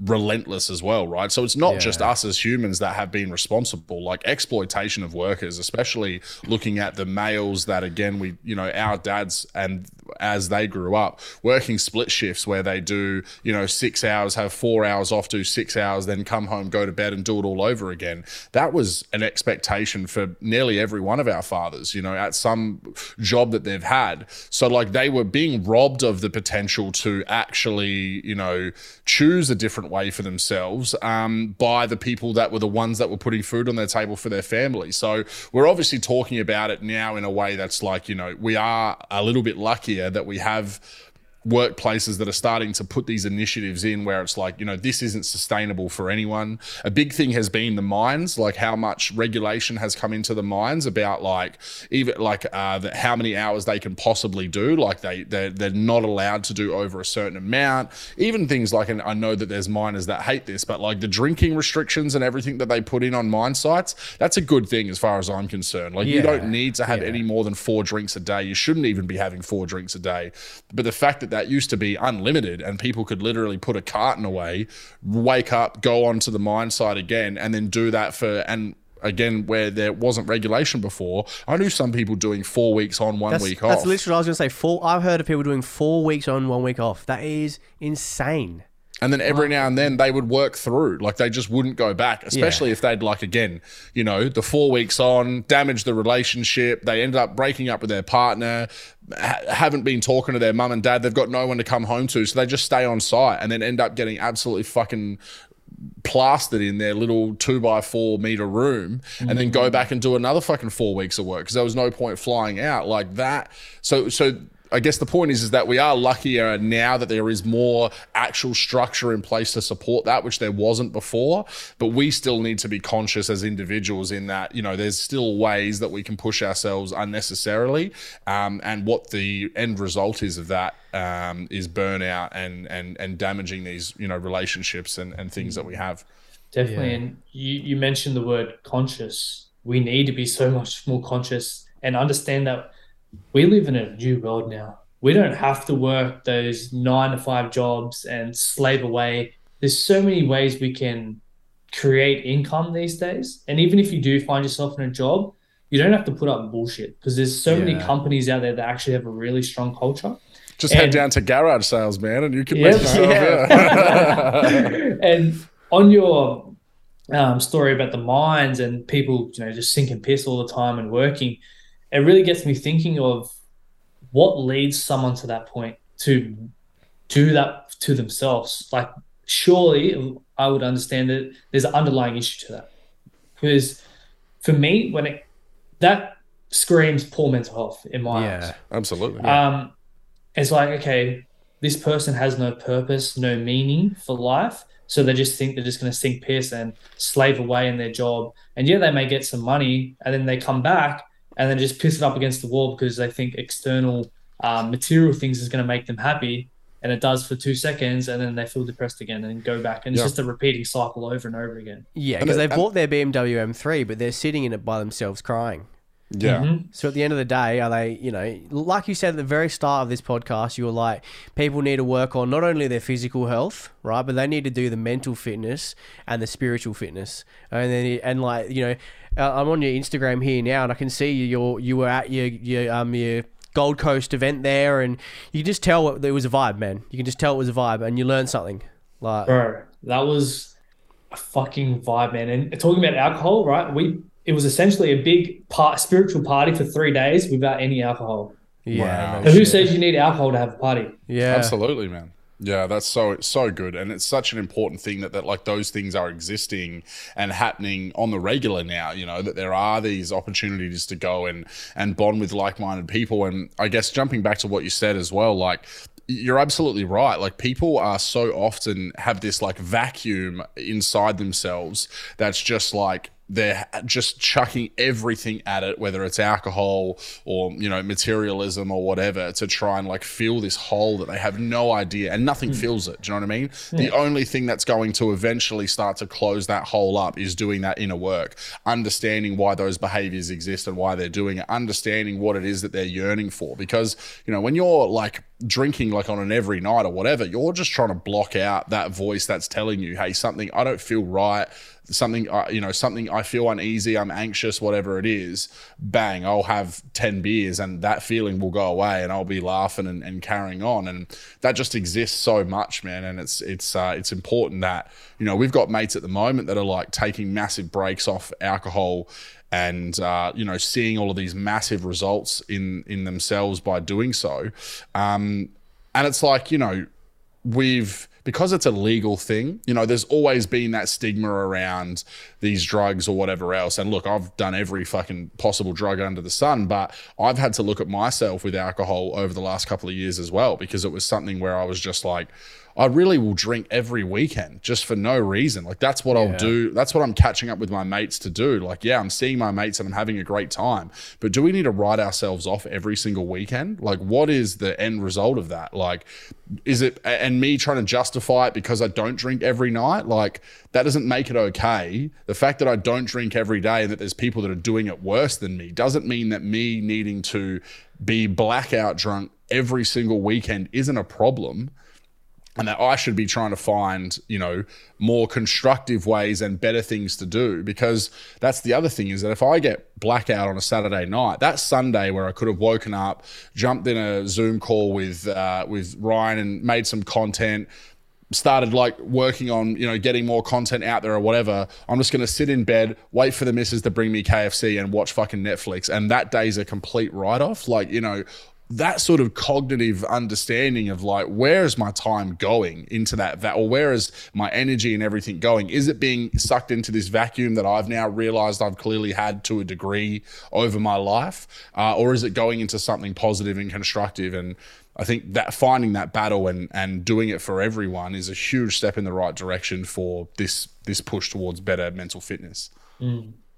relentless as well, right? So it's not Yeah. just us as humans that have been responsible, like exploitation of workers, especially looking at the males that again we, you know, our dads and as they grew up working split shifts where they do, you know, 6 hours, have 4 hours off, do 6 hours, then come home, go to bed and do it all over again. That was an expectation for nearly every one of our fathers, you know, at some job that they've had. So like they were being robbed of the potential to actually, you know, choose a different way for themselves um, by the people that were the ones that were putting food on their table for their family. So we're obviously talking about it now in a way that's like, you know, we are a little bit luckier that we have workplaces that are starting to put these initiatives in where it's like you know this isn't sustainable for anyone. A big thing has been the mines like how much regulation has come into the mines about like even like uh the, how many hours they can possibly do. Like they they're, they're not allowed to do over a certain amount. Even things like and i know that there's miners that hate this but like the drinking restrictions and everything that they put in on mine sites that's a good thing as far as i'm concerned. Like you don't need to have Yeah. any more than four drinks a day. You shouldn't even be having four drinks a day. But the fact that that used to be unlimited and people could literally put a carton away, wake up, go onto the mine site again, and then do that for and again where there wasn't regulation before. I knew some people doing four weeks on, one That's, week that's off. That's literally what I was going to say. Four. I've heard of people doing four weeks on, one week off. That is insane. And then every now and then they would work through, like they just wouldn't go back, especially if they'd like again, you know, the four weeks on, damage the relationship. They end up breaking up with their partner, ha- haven't been talking to their mum and dad. They've got no one to come home to, so they just stay on site and then end up getting absolutely fucking plastered in their little two by four meter room and then go mm. back and do another fucking four weeks of work because there was no point flying out like that. So so I guess the point is is that we are luckier now that there is more actual structure in place to support that, which there wasn't before. But we still need to be conscious as individuals in that you know there's still ways that we can push ourselves unnecessarily, um, and what the end result is of that um, is burnout and and and damaging these you know relationships and, and things that we have. Definitely. And you, you mentioned the word conscious. We need to be so much more conscious and understand that we live in a new world now. We don't have to work those nine to five jobs and slave away. There's so many ways we can create income these days. And even if you do find yourself in a job, you don't have to put up bullshit because there's so many companies out there that actually have a really strong culture. Just head down to garage sales, man, and you can Yeah, make yourself. yeah. and on your um, story about the mines and people, you know, just sinking piss all the time and working, it really gets me thinking of what leads someone to that point to do that to themselves. Like, surely I would understand that there's an underlying issue to that. Because for me, when it that screams poor mental health in my eyes. Yeah. Absolutely. Um, it's like, okay, this person has no purpose, no meaning for life. So they just think they're just going to sink piss and slave away in their job. And yeah, they may get some money and then they come back and then just piss it up against the wall because they think external um, material things is going to make them happy, and it does for two seconds, and then they feel depressed again, and go back, and it's Yeah. just a repeating cycle over and over again. Yeah, because they've bought their BMW M3, but they're sitting in it by themselves crying. Yeah. Mhm. So at the end of the day, are they, you know, like you said at the very start of this podcast, you were like, people need to work on not only their physical health, right, but they need to do the mental fitness and the spiritual fitness. And then, and like, you know, uh, I'm on your Instagram here now, and I can see you, you're, were at your, your, um, your Gold Coast event there, and you can just tell it, it was a vibe, man. You can just tell it was a vibe, and you learned something. Like, Bro, that was a fucking vibe, man. And talking about alcohol, right? We it was essentially a big part, spiritual party for three days without any alcohol. yeah, Wow. no who says you need alcohol to have a party? Yeah, Absolutely, man. Yeah, that's so so good, and it's such an important thing that that like those things are existing and happening on the regular now. You know that there are these opportunities to go and and bond with like minded people, and I guess jumping back to what you said as well, like you're absolutely right. Like people are so often have this like vacuum inside themselves that's just like they're just chucking everything at it, whether it's alcohol or you know materialism or whatever, to try and like fill this hole that they have no idea and nothing hmm. fills it. Do you know what I mean? The only thing that's going to eventually start to close that hole up is doing that inner work, understanding why those behaviors exist and why they're doing it, understanding what it is that they're yearning for. Because you know when you're like drinking like on an every night or whatever, you're just trying to block out that voice that's telling you, hey, something I don't feel right something uh, you know something i feel uneasy i'm anxious whatever it is bang i'll have 10 beers and that feeling will go away and i'll be laughing and, and carrying on. And that just exists so much man. And it's it's uh, it's important that you know we've got mates at the moment that are like taking massive breaks off alcohol and uh, you know seeing all of these massive results in in themselves by doing so. Um, and it's like you know we've because it's a legal thing, you know, there's always been that stigma around these drugs or whatever else. And look, I've done every fucking possible drug under the sun, but I've had to look at myself with alcohol over the last couple of years as well, because it was something where I was just like, I really will drink every weekend just for no reason. Like that's what I'll do. That's what I'm catching up with my mates to do. Like, yeah, I'm seeing my mates and I'm having a great time. But do we need to write ourselves off every single weekend? Like, what is the end result of that? Like, is it and me trying to justify it because I don't drink every night? Like, that doesn't make it okay. The fact that I don't drink every day and that there's people that are doing it worse than me doesn't mean that me needing to be blackout drunk every single weekend isn't a problem and that I should be trying to find, you know, more constructive ways and better things to do. Because that's the other thing is that if I get blackout on a Saturday night, that Sunday where I could have woken up, jumped in a Zoom call with uh, with Ryan and made some content, started like working on you know getting more content out there or whatever i'm just going to sit in bed wait for the missus to bring me kfc and watch fucking netflix and that day's a complete write-off like you know that sort of cognitive understanding of like where is my time going into that va- or where is my energy and everything going is it being sucked into this vacuum that i've now realized i've clearly had to a degree over my life uh, or is it going into something positive and constructive and I think that finding that battle and and doing it for everyone is a huge step in the right direction for this this push towards better mental fitness.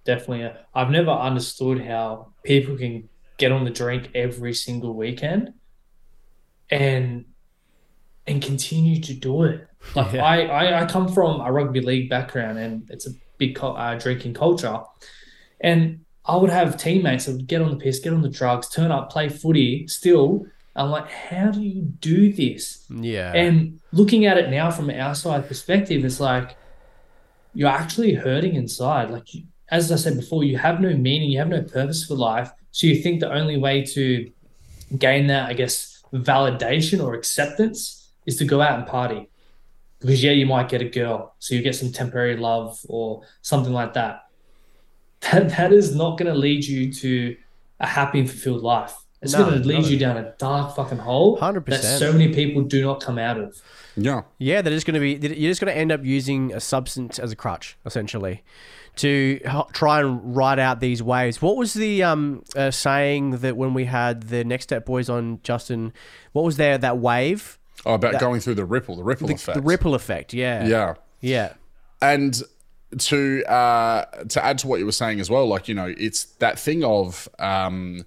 Definitely. uh, I've never understood how people can get on the drink every single weekend and and continue to do it. Like Yeah. I, I I come from a rugby league background and it's a big uh, drinking culture, and I would have teammates that would get on the piss, get on the drugs, turn up, play footy. Still, I'm like, how do you do this? yeah, And looking at it now from an outside perspective, it's like you're actually hurting inside. Like, you, as I said before, you have no meaning, you have no purpose for life. So you think the only way to gain that, I guess, validation or acceptance is to go out and party. Because, yeah, you might get a girl. So you get some temporary love or something like that. That, that is not going to lead you to a happy and fulfilled life. It's No, going to lead no. you down a dark fucking hole 100%. that so many people do not come out of. Yeah. Yeah, they're just going to be. You're just going to end up using a substance as a crutch, essentially, to try and ride out these waves. What was the um uh, saying that when we had the Next Step Boys on Justin? What was there that wave? Oh, about going through the ripple, the ripple The, effect. the ripple effect. Yeah. Yeah. Yeah. and to uh to add to what you were saying as well like you know it's that thing of um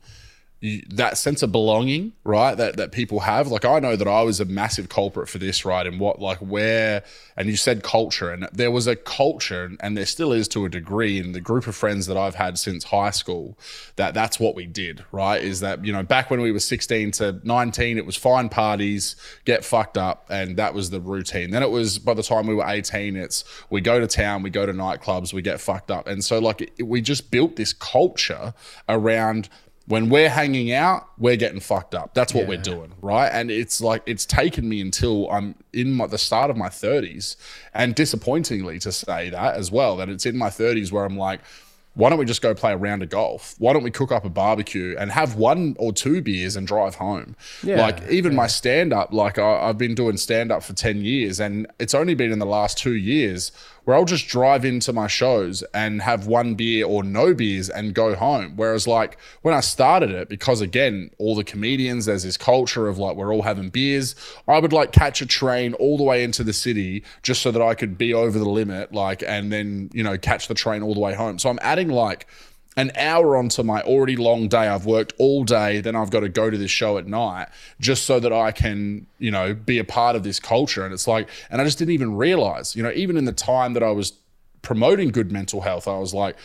that sense of belonging, right? That that people have. Like I know that I was a massive culprit for this, right? And what like where and you said culture, and there was a culture, and there still is to a degree in the group of friends that I've had since high school. That that's what we did, right? Is that you know back when we were sixteen to nineteen, it was fine parties, get fucked up, and that was the routine. Then it was by the time we were eighteen, it's we go to town, we go to nightclubs, we get fucked up, and so like it, we just built this culture around when we're hanging out, we're getting fucked up. That's what Yeah. we're doing, right? And it's like it's taken me until I'm in my, the start of my 30s, and disappointingly to say that as well, that it's in my 30s where I'm like, why don't we just go play a round of golf? Why don't we cook up a barbecue and have one or two beers and drive home? Yeah, like even my stand up, like I, I've been doing stand up for 10 years, and it's only been in the last two years where I'll just drive into my shows and have one beer or no beers and go home. Whereas, like, when I started it, because again, all the comedians, there's this culture of like, we're all having beers, I would like catch a train all the way into the city just so that I could be over the limit, like, and then, you know, catch the train all the way home. So I'm adding like, an hour onto my already long day. I've worked all day, then I've got to go to this show at night just so that I can, you know, be a part of this culture. And it's like, and I just didn't even realize, you know, even in the time that I was promoting good mental health, I was like,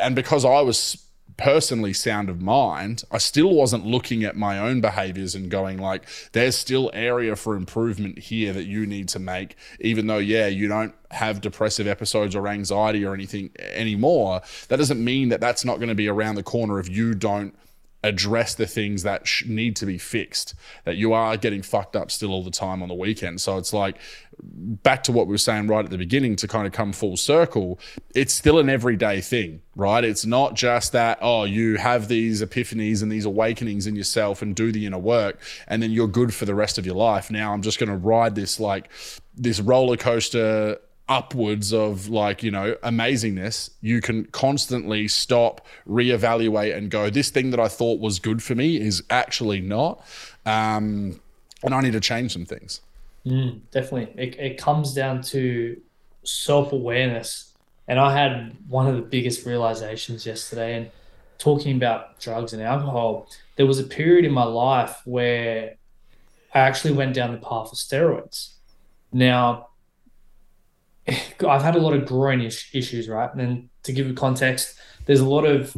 and because I was personally sound of mind, I still wasn't looking at my own behaviors and going like, there's still area for improvement here that you need to make, even though, yeah, you don't have depressive episodes or anxiety or anything anymore. That doesn't mean that that's not going to be around the corner if you don't address the things that sh- need to be fixed that you are getting fucked up still all the time on the weekend. So it's like back to what we were saying right at the beginning to kind of come full circle it's still an everyday thing right? It's not just that oh you have these epiphanies and these awakenings in yourself and do the inner work and then you're good for the rest of your life. Now i'm just going to ride this like this roller coaster upwards of like you know amazingness you can constantly stop reevaluate and go this thing that i thought was good for me is actually not um and i need to change some things Mm, definitely. It, it comes down to self awareness. And I had one of the biggest realizations yesterday. And talking about drugs and alcohol, there was a period in my life where I actually went down the path of steroids. Now, I've had a lot of groin is- issues, right? And then to give you context, there's a lot of,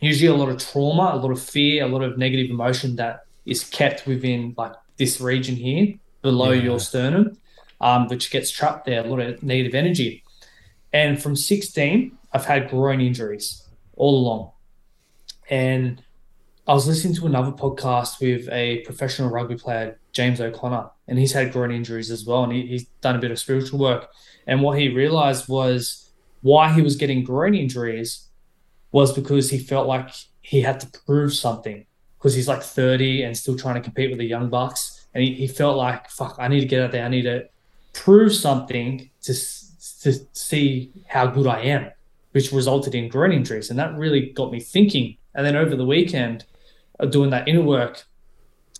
usually a lot of trauma, a lot of fear, a lot of negative emotion that is kept within like this region here below Yeah. your sternum, um, which gets trapped there, a lot of negative energy. And from 16, I've had groin injuries all along. And I was listening to another podcast with a professional rugby player, James O'Connor, and he's had groin injuries as well. And he, he's done a bit of spiritual work. And what he realized was why he was getting groin injuries was because he felt like he had to prove something. Because he's like 30 and still trying to compete with the young bucks. And he, he felt like fuck i need to get out there. I need to prove something to to see how good i am which resulted in groin injuries. And that really got me thinking. And then over the weekend uh, doing that inner work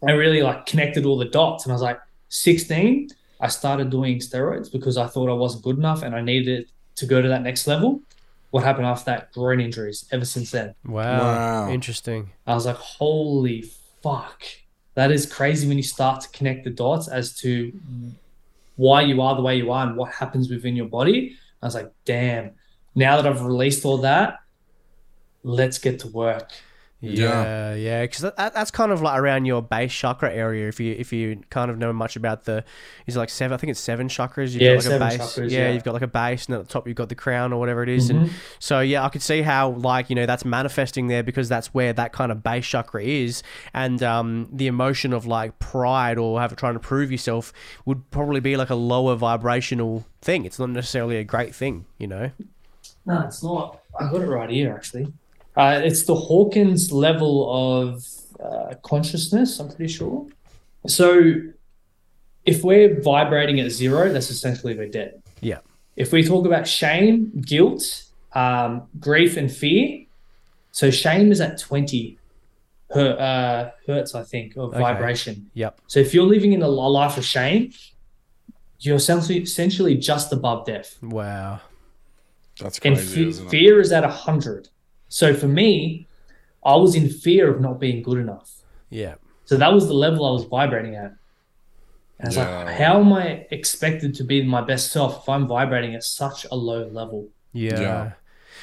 i really like connected all the dots. And i was like 16 i started doing steroids because i thought i wasn't good enough and i needed to go to that next level what happened after that groin injuries ever since then Wow. Wow. Interesting. I was like, holy fuck. That is crazy when you start to connect the dots as to why you are the way you are and what happens within your body. I was like, damn, now that I've released all that, let's get to work. Yeah, yeah, because that, that's kind of like around your base chakra area. If you if you kind of know much about the, is it like seven? I think it's seven chakras. You've Yeah, got like seven a base. chakras, yeah, yeah. you've got like a base, and at the top you've got the crown or whatever it is. Mm-hmm. And so yeah, I could see how like you know that's manifesting there because that's where that kind of base chakra is, and um, the emotion of like pride or have trying to prove yourself would probably be like a lower vibrational thing. It's not necessarily a great thing, you know. No, it's not. I got it right here, actually. Uh, it's the Hawkins level of uh, consciousness, I'm pretty sure. So if we're vibrating at zero, that's essentially we're dead. Yeah. If we talk about shame, guilt, um, grief, and fear, so shame is at 20 her, uh, hertz, I think, of Okay. vibration. Yep. So if you're living in a life of shame, you're essentially, essentially just above death Wow. that's and crazy fe- isn't it fear is at 100 so for me I was in fear of not being good enough. Yeah. So that was the level I was vibrating at. And I was Yeah. like, how am I expected to be my best self if I'm vibrating at such a low level? Yeah. Yeah.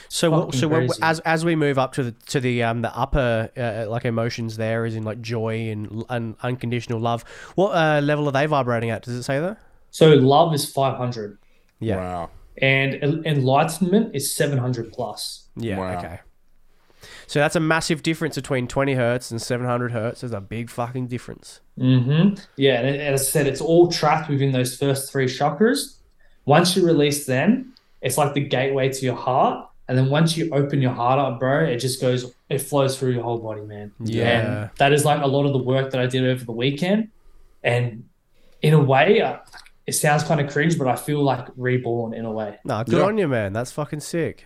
So what, so when, crazy. as as we move up to the to the um the upper uh, like emotions there is in like joy and, and unconditional love. What uh, level are they vibrating at? Does it say there? So love is 500 Yeah. Wow. and enlightenment is 700 plus. Yeah. Wow. Okay. So that's a massive difference between 20 hertz and 700 hertz. There's a big fucking difference. hmm Yeah, and, and as I said, it's all trapped within those first three chakras. Once you release them, it's like the gateway to your heart. And then once you open your heart up, bro, it just goes, it flows through your whole body, man. Yeah. And that is like a lot of the work that I did over the weekend. And in a way, uh, it sounds kind of cringe, but I feel like reborn in a way. Nah, good Yeah. on you, man. That's fucking sick.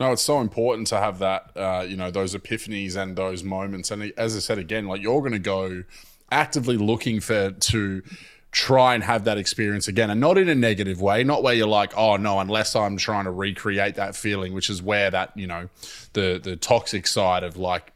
No, it's so important to have that, uh, you know, those epiphanies and those moments. And as I said again, like you're going to go actively looking for to try and have that experience again, and not in a negative way, not where you're like, oh no, unless I'm trying to recreate that feeling, which is where that you know, the the toxic side of like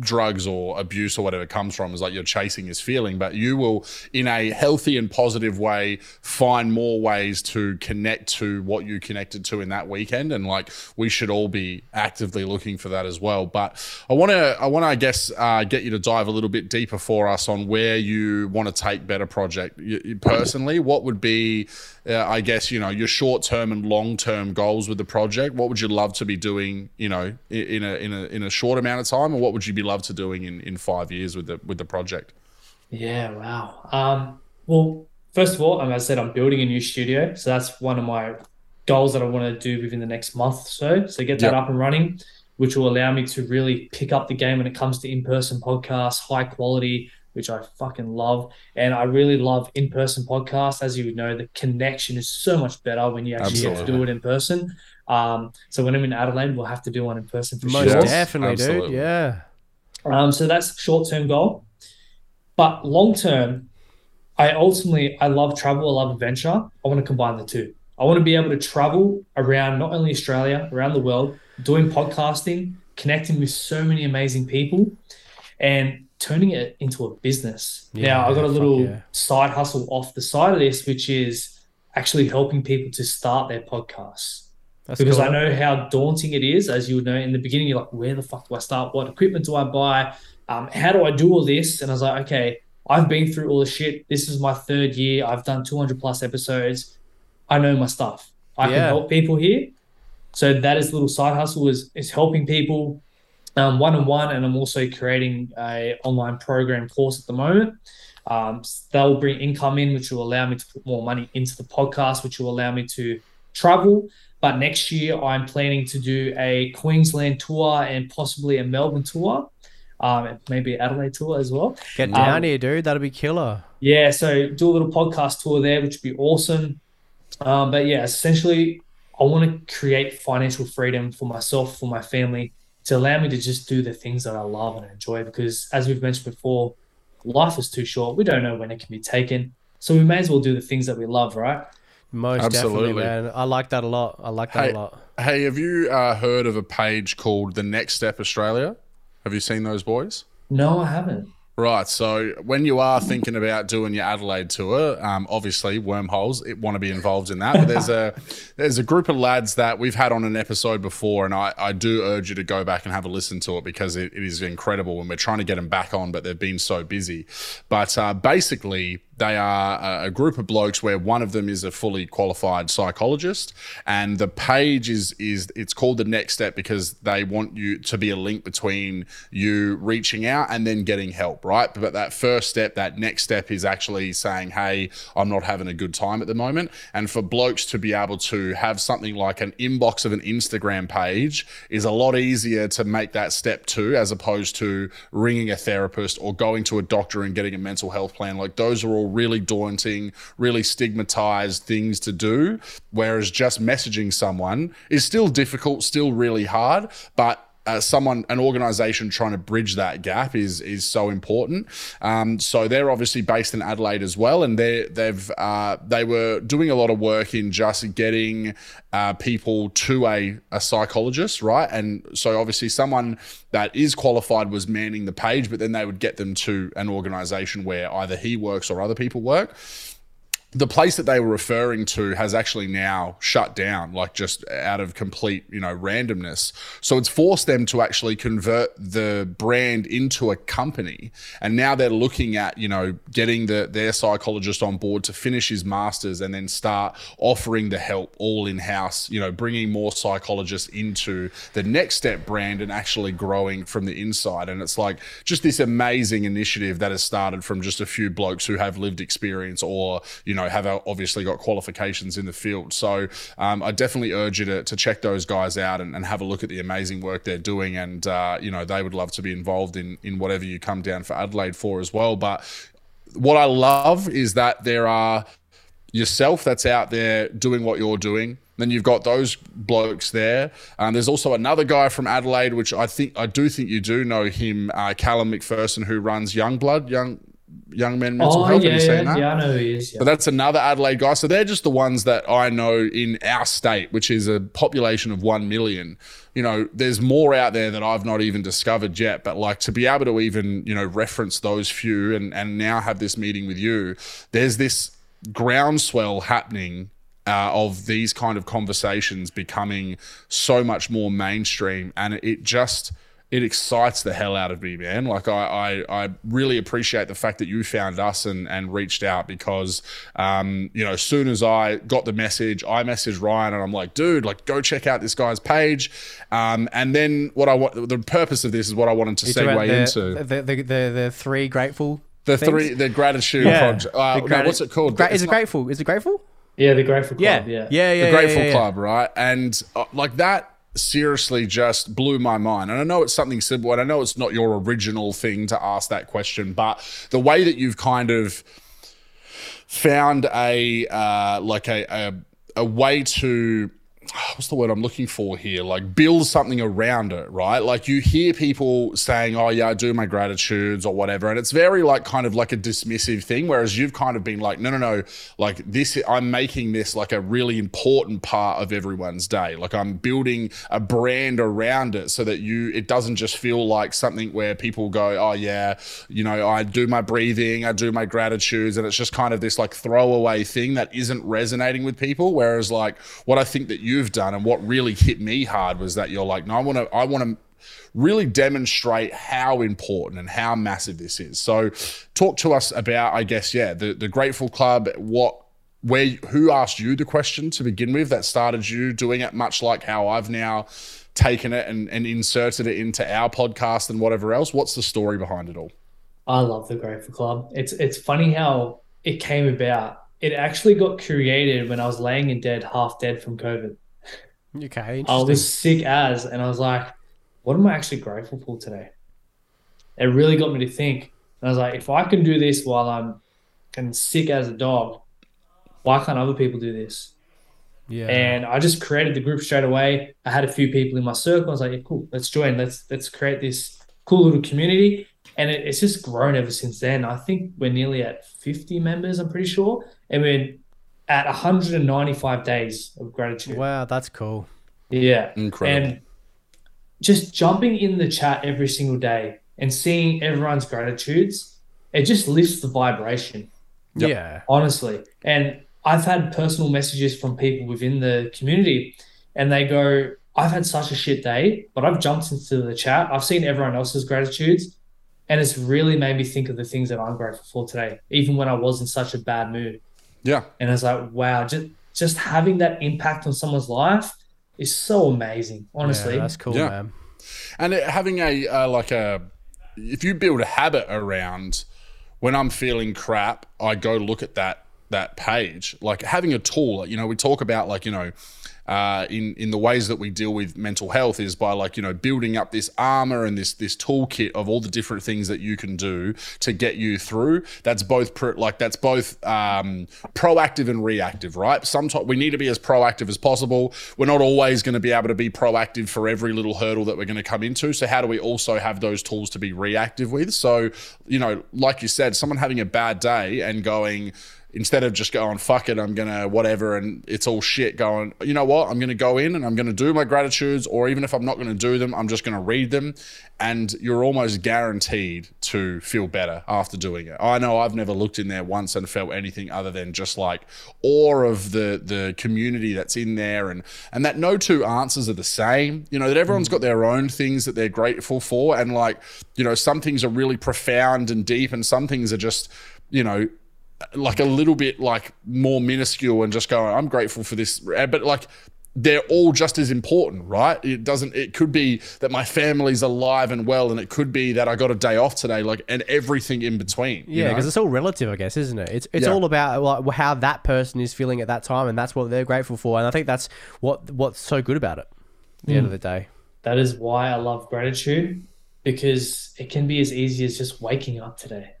drugs or abuse or whatever comes from is like you're chasing this feeling but you will in a healthy and positive way find more ways to connect to what you connected to in that weekend and like we should all be actively looking for that as well. But i want to i want to i guess uh, get you to dive a little bit deeper for us on where you want to take better project. Personally what would be uh, I guess you know your short-term and long-term goals with the project. What would you love to be doing? You know, in a in a in a short amount of time, and what would you be love to doing in in five years with the with the project? Yeah, wow. Um, well, first of all, as I said, I'm building a new studio. So that's one of my goals that I want to do within the next month or so. So get that Yep. up and running, which will allow me to really pick up the game when it comes to in-person podcasts, high quality, which I fucking love. And I really love in-person podcasts. As you would know, the connection is so much better when you actually get to do it in person. Um, so when I'm in Adelaide, we'll have to do one in person for Most sure. definitely, Absolutely. dude. Yeah. Um, so that's short term goal. But long term, I ultimately I love travel, I love adventure. I want to combine the two. I want to be able to travel around not only Australia, around the world, doing podcasting, connecting with so many amazing people, and turning it into a business. Yeah, now I got a little yeah. side hustle off the side of this, which is actually helping people to start their podcasts That's because cool. I know how daunting it is. As you would know, in the beginning, you're like, where the fuck do I start? What equipment do I buy? Um, how do I do all this? And I was like, okay, I've been through all the shit. This is my third year. I've done 200 plus episodes. I know my stuff. I Yeah. can help people here. So that is little side hustle is is helping people um, one on one, and I'm also creating a online program course at the moment. Um, that will bring income in, which will allow me to put more money into the podcast, which will allow me to travel. But next year, I'm planning to do a Queensland tour and possibly a Melbourne tour, um, maybe Adelaide tour as well. Get down um, here, dude. That'll be killer. Yeah, so do a little podcast tour there, which would be awesome. Um, but yeah, essentially, I want to create financial freedom for myself, for my family, to allow me to just do the things that I love and enjoy. Because as we've mentioned before, life is too short. We don't know when it can be taken. So we may as well do the things that we love, right? Most Absolutely. definitely, man. I like that a lot. I like that Hey, a lot. Hey, have you uh, heard of a page called The Next Step Australia? Have you seen those boys? No, I haven't. Right. So when you are thinking about doing your Adelaide tour, um, obviously wormholes it want to be involved in that. But there's a there's a group of lads that we've had on an episode before, and I, I do urge you to go back and have a listen to it because it, it is incredible. And we're trying to get them back on, but they've been so busy. But uh, basically, they are a, group of blokes where one of them is a fully qualified psychologist, and the page is is it's called the next step because they want you to be a link between you reaching out and then getting help, right? But that first step, that next step, is actually saying, "Hey, I'm not having a good time at the moment," and for blokes to be able to have something like an inbox of an Instagram page is a lot easier to make that step to as opposed to ringing a therapist or going to a doctor and getting a mental health plan. Like those are all really daunting, really stigmatized things to do. Whereas just messaging someone is still difficult, still really hard, but uh, someone, an organization trying to bridge that gap is is so important. Um, so they're obviously based in Adelaide as well, and they they've uh, they were doing a lot of work in just getting uh, people to a a psychologist, right? And so obviously someone that is qualified was manning the page, but then they would get them to an organization where either he works or other people work the place that they were referring to has actually now shut down, like just out of complete, you know, randomness. So it's forced them to actually convert the brand into a company. And now they're looking at, you know, getting the, their psychologist on board to finish his master's and then start offering the help all in house, you know, bringing more psychologists into the next step brand and actually growing from the inside. And it's like just this amazing initiative that has started from just a few blokes who have lived experience or, you know, know, have obviously got qualifications in the field. So um, I definitely urge you to, to check those guys out and, and, have a look at the amazing work they're doing. And, uh, you know, they would love to be involved in, in whatever you come down for Adelaide for as well. But what I love is that there are yourself that's out there doing what you're doing. Then you've got those blokes there. Um, there's also another guy from Adelaide, which I think I do think you do know him, uh, Callum McPherson, who runs Youngblood, Young young men mental oh, health. Yeah, yeah, that? yeah, I know who he is. Yeah. But that's another Adelaide guy. So they're just the ones that I know in our state, which is a population of one million. You know, there's more out there that I've not even discovered yet. But like to be able to even, you know, reference those few and, and now have this meeting with you, there's this groundswell happening uh, of these kind of conversations becoming so much more mainstream. And it just it excites the hell out of me, man. Like I, I, I really appreciate the fact that you found us and, and reached out because, um, you know, as soon as I got the message, I messaged Ryan and I'm like, dude, like go check out this guy's page. Um, and then what I want, the purpose of this is what I wanted to segue the, into. The, the, the, the three grateful the things? three, the gratitude yeah. project. Uh, the no, what's it called? Gra- is it grateful? Is it grateful? Yeah, the Grateful Club. Yeah, yeah, yeah, yeah. The Grateful yeah, yeah, Club, right? And uh, like that seriously just blew my mind. And I know it's something simple, and I know it's not your original thing to ask that question, but the way that you've kind of found a uh, like a, a a way to what's the word I'm looking for here? Like build something around it, right? Like you hear people saying, "Oh yeah, I do my gratitudes" or whatever, and it's very like kind of like a dismissive thing. Whereas you've kind of been like, "No, no, no, like this, I'm making this like a really important part of everyone's day. Like I'm building a brand around it so that you, it doesn't just feel like something where people go, "Oh yeah, you know, I do my breathing, I do my gratitudes," and it's just kind of this like throwaway thing that isn't resonating with people. Whereas like what I think that you you've done and what really hit me hard was that you're like, no, I want to, I want to really demonstrate how important and how massive this is. So, talk to us about, I guess, yeah, the the Grateful Club. What, where, who asked you the question to begin with that started you doing it? Much like how I've now taken it and, and inserted it into our podcast and whatever else. What's the story behind it all? I love the Grateful Club. It's it's funny how it came about. It actually got created when I was laying in bed, half dead from COVID. Okay. I was sick as, and I was like, what am I actually grateful for today? It really got me to think. And I was like, if I can do this while I'm and sick as a dog, why can't other people do this? Yeah. And I just created the group straight away. I had a few people in my circle. I was like, yeah, cool, let's join. Let's let's create this cool little community. And it, it's just grown ever since then. I think we're nearly at 50 members, I'm pretty sure. And we're at 195 days of gratitude. Wow, that's cool. Yeah. Incredible. And just jumping in the chat every single day and seeing everyone's gratitudes, it just lifts the vibration. Yep. Yeah. Honestly. And I've had personal messages from people within the community and they go, I've had such a shit day, but I've jumped into the chat. I've seen everyone else's gratitudes and it's really made me think of the things that I'm grateful for today, even when I was in such a bad mood. Yeah. And I was like, wow, just just having that impact on someone's life is so amazing. Honestly, yeah, that's cool, yeah. man. And it, having a uh, like a, if you build a habit around when I'm feeling crap, I go look at that that page. Like having a tool. You know, we talk about like you know uh, in in the ways that we deal with mental health is by like you know building up this armor and this this toolkit of all the different things that you can do to get you through. That's both pro- like that's both um, proactive and reactive, right? Sometimes we need to be as proactive as possible. We're not always going to be able to be proactive for every little hurdle that we're going to come into. So how do we also have those tools to be reactive with? So you know, like you said, someone having a bad day and going instead of just going fuck it i'm gonna whatever and it's all shit going you know what? I'm gonna go in and i'm gonna do my gratitudes or even if i'm not gonna do them i'm just gonna read them. And you're almost guaranteed to feel better after doing it. I know i've never looked in there once and felt anything other than just like awe of the the community that's in there and and that no two answers are the same. You know that everyone's got mm. their own things that they're grateful for and like you know some things are really profound and deep and some things are just you know like a little bit like more minuscule and just going, I'm grateful for this. But like they're all just as important, right? It doesn't, it could be that my family's alive and well, and it could be that I got a day off today, like, and everything in between. you Yeah, know? because it's all relative, I guess, isn't it? It's it's Yeah. all about like, how that person is feeling at that time, and that's what they're grateful for. And I think that's what what's so good about it. At the end of the day, That is why I love gratitude because it can be as easy as just waking up today.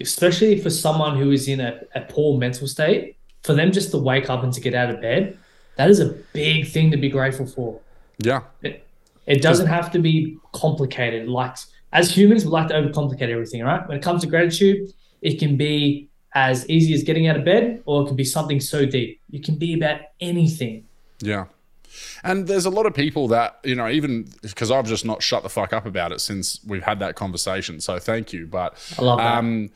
Especially for someone who is in a, a poor mental state, for them just to wake up and to get out of bed, that is a big thing to be grateful for. yeah. It, it doesn't have to be complicated. Like as humans, we like to overcomplicate everything, right? When it comes to gratitude, it can be as easy as getting out of bed, or it can be something so deep. It can be about anything. Yeah. And there's a lot of people that, you know, even because I've just not shut the fuck up about it since we've had that conversation. So thank you. But I love that. um,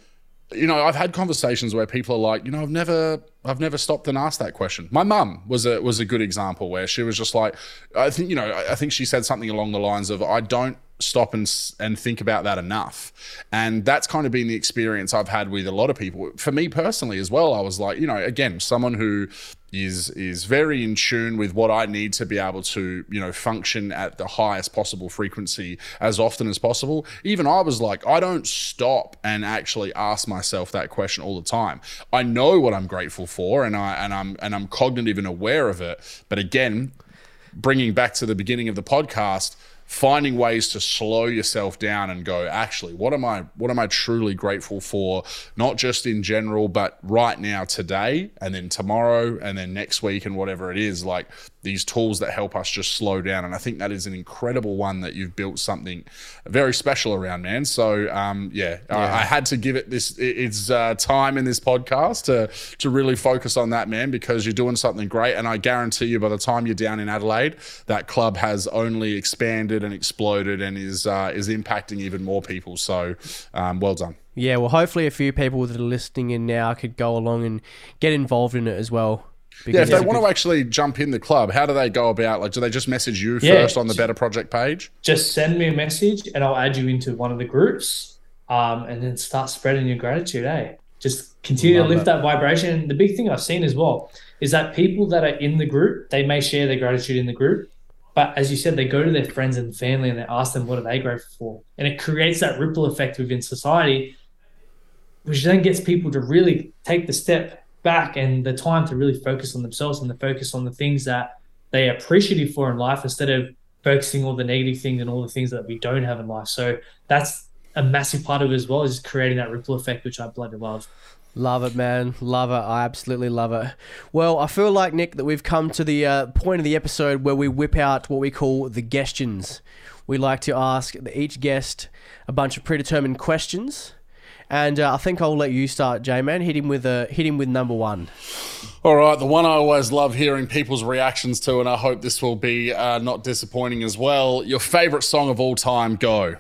you know, I've had conversations where people are like, you know, I've never, I've never stopped and asked that question. My mum was a was a good example where she was just like, I think, you know, I think she said something along the lines of, I don't stop and and think about that enough, and that's kind of been the experience I've had with a lot of people. For me personally as well, I was like, you know, again, someone who is is very in tune with what I need to be able to you know function at the highest possible frequency as often as possible. Even I was like, I don't stop and actually ask myself that question all the time. I know what I'm grateful for, and I and I'm and I'm cognitive and aware of it. But again, bringing back to the beginning of the podcast finding ways to slow yourself down and go actually what am i what am i truly grateful for? Not just in general but right now today and then tomorrow and then next week and whatever it is. Like these tools that help us just slow down. And i think that is an incredible one that you've built something very special around man. So um yeah, I, I had to give it this it's uh, time in this podcast to to really focus on that man because you're doing something great. And i guarantee you by the time you're down in adelaide that club has only expanded and exploded and is uh, is impacting even more people. So um, well done. Yeah. Well, hopefully, a few people that are listening in now could go along and get involved in it as well. Yeah if they want to actually jump in the club how do they go about like do they just message you Yeah. first on the Betar project page Just send me a message and I'll add you into one of the groups um, and then start spreading your gratitude, eh? Just continue Love to lift it. that vibration. The big thing I've seen as well is that people that are in the group, they may share their gratitude in the group, but as you said, they go to their friends and family and they ask them what are they grateful for. And it creates that ripple effect within society, which then gets people to really take the step back and the time to really focus on themselves and the focus on the things that they are appreciative for in life instead of focusing all the negative things and all the things that we don't have in life. So that's a massive part of it as well, is creating that ripple effect, which I bloody love. Love it, man. Love it. I absolutely love it. Well, I feel like, Nick, that we've come to the uh, point of the episode where we whip out what we call the questions. We like to ask each guest a bunch of predetermined questions. And uh, I think I'll let you start, J-Man. Hit him with a hit him with number one. All right, the one I always love hearing people's reactions to, and I hope this will be uh, not disappointing as well. Your favorite song of all time, go.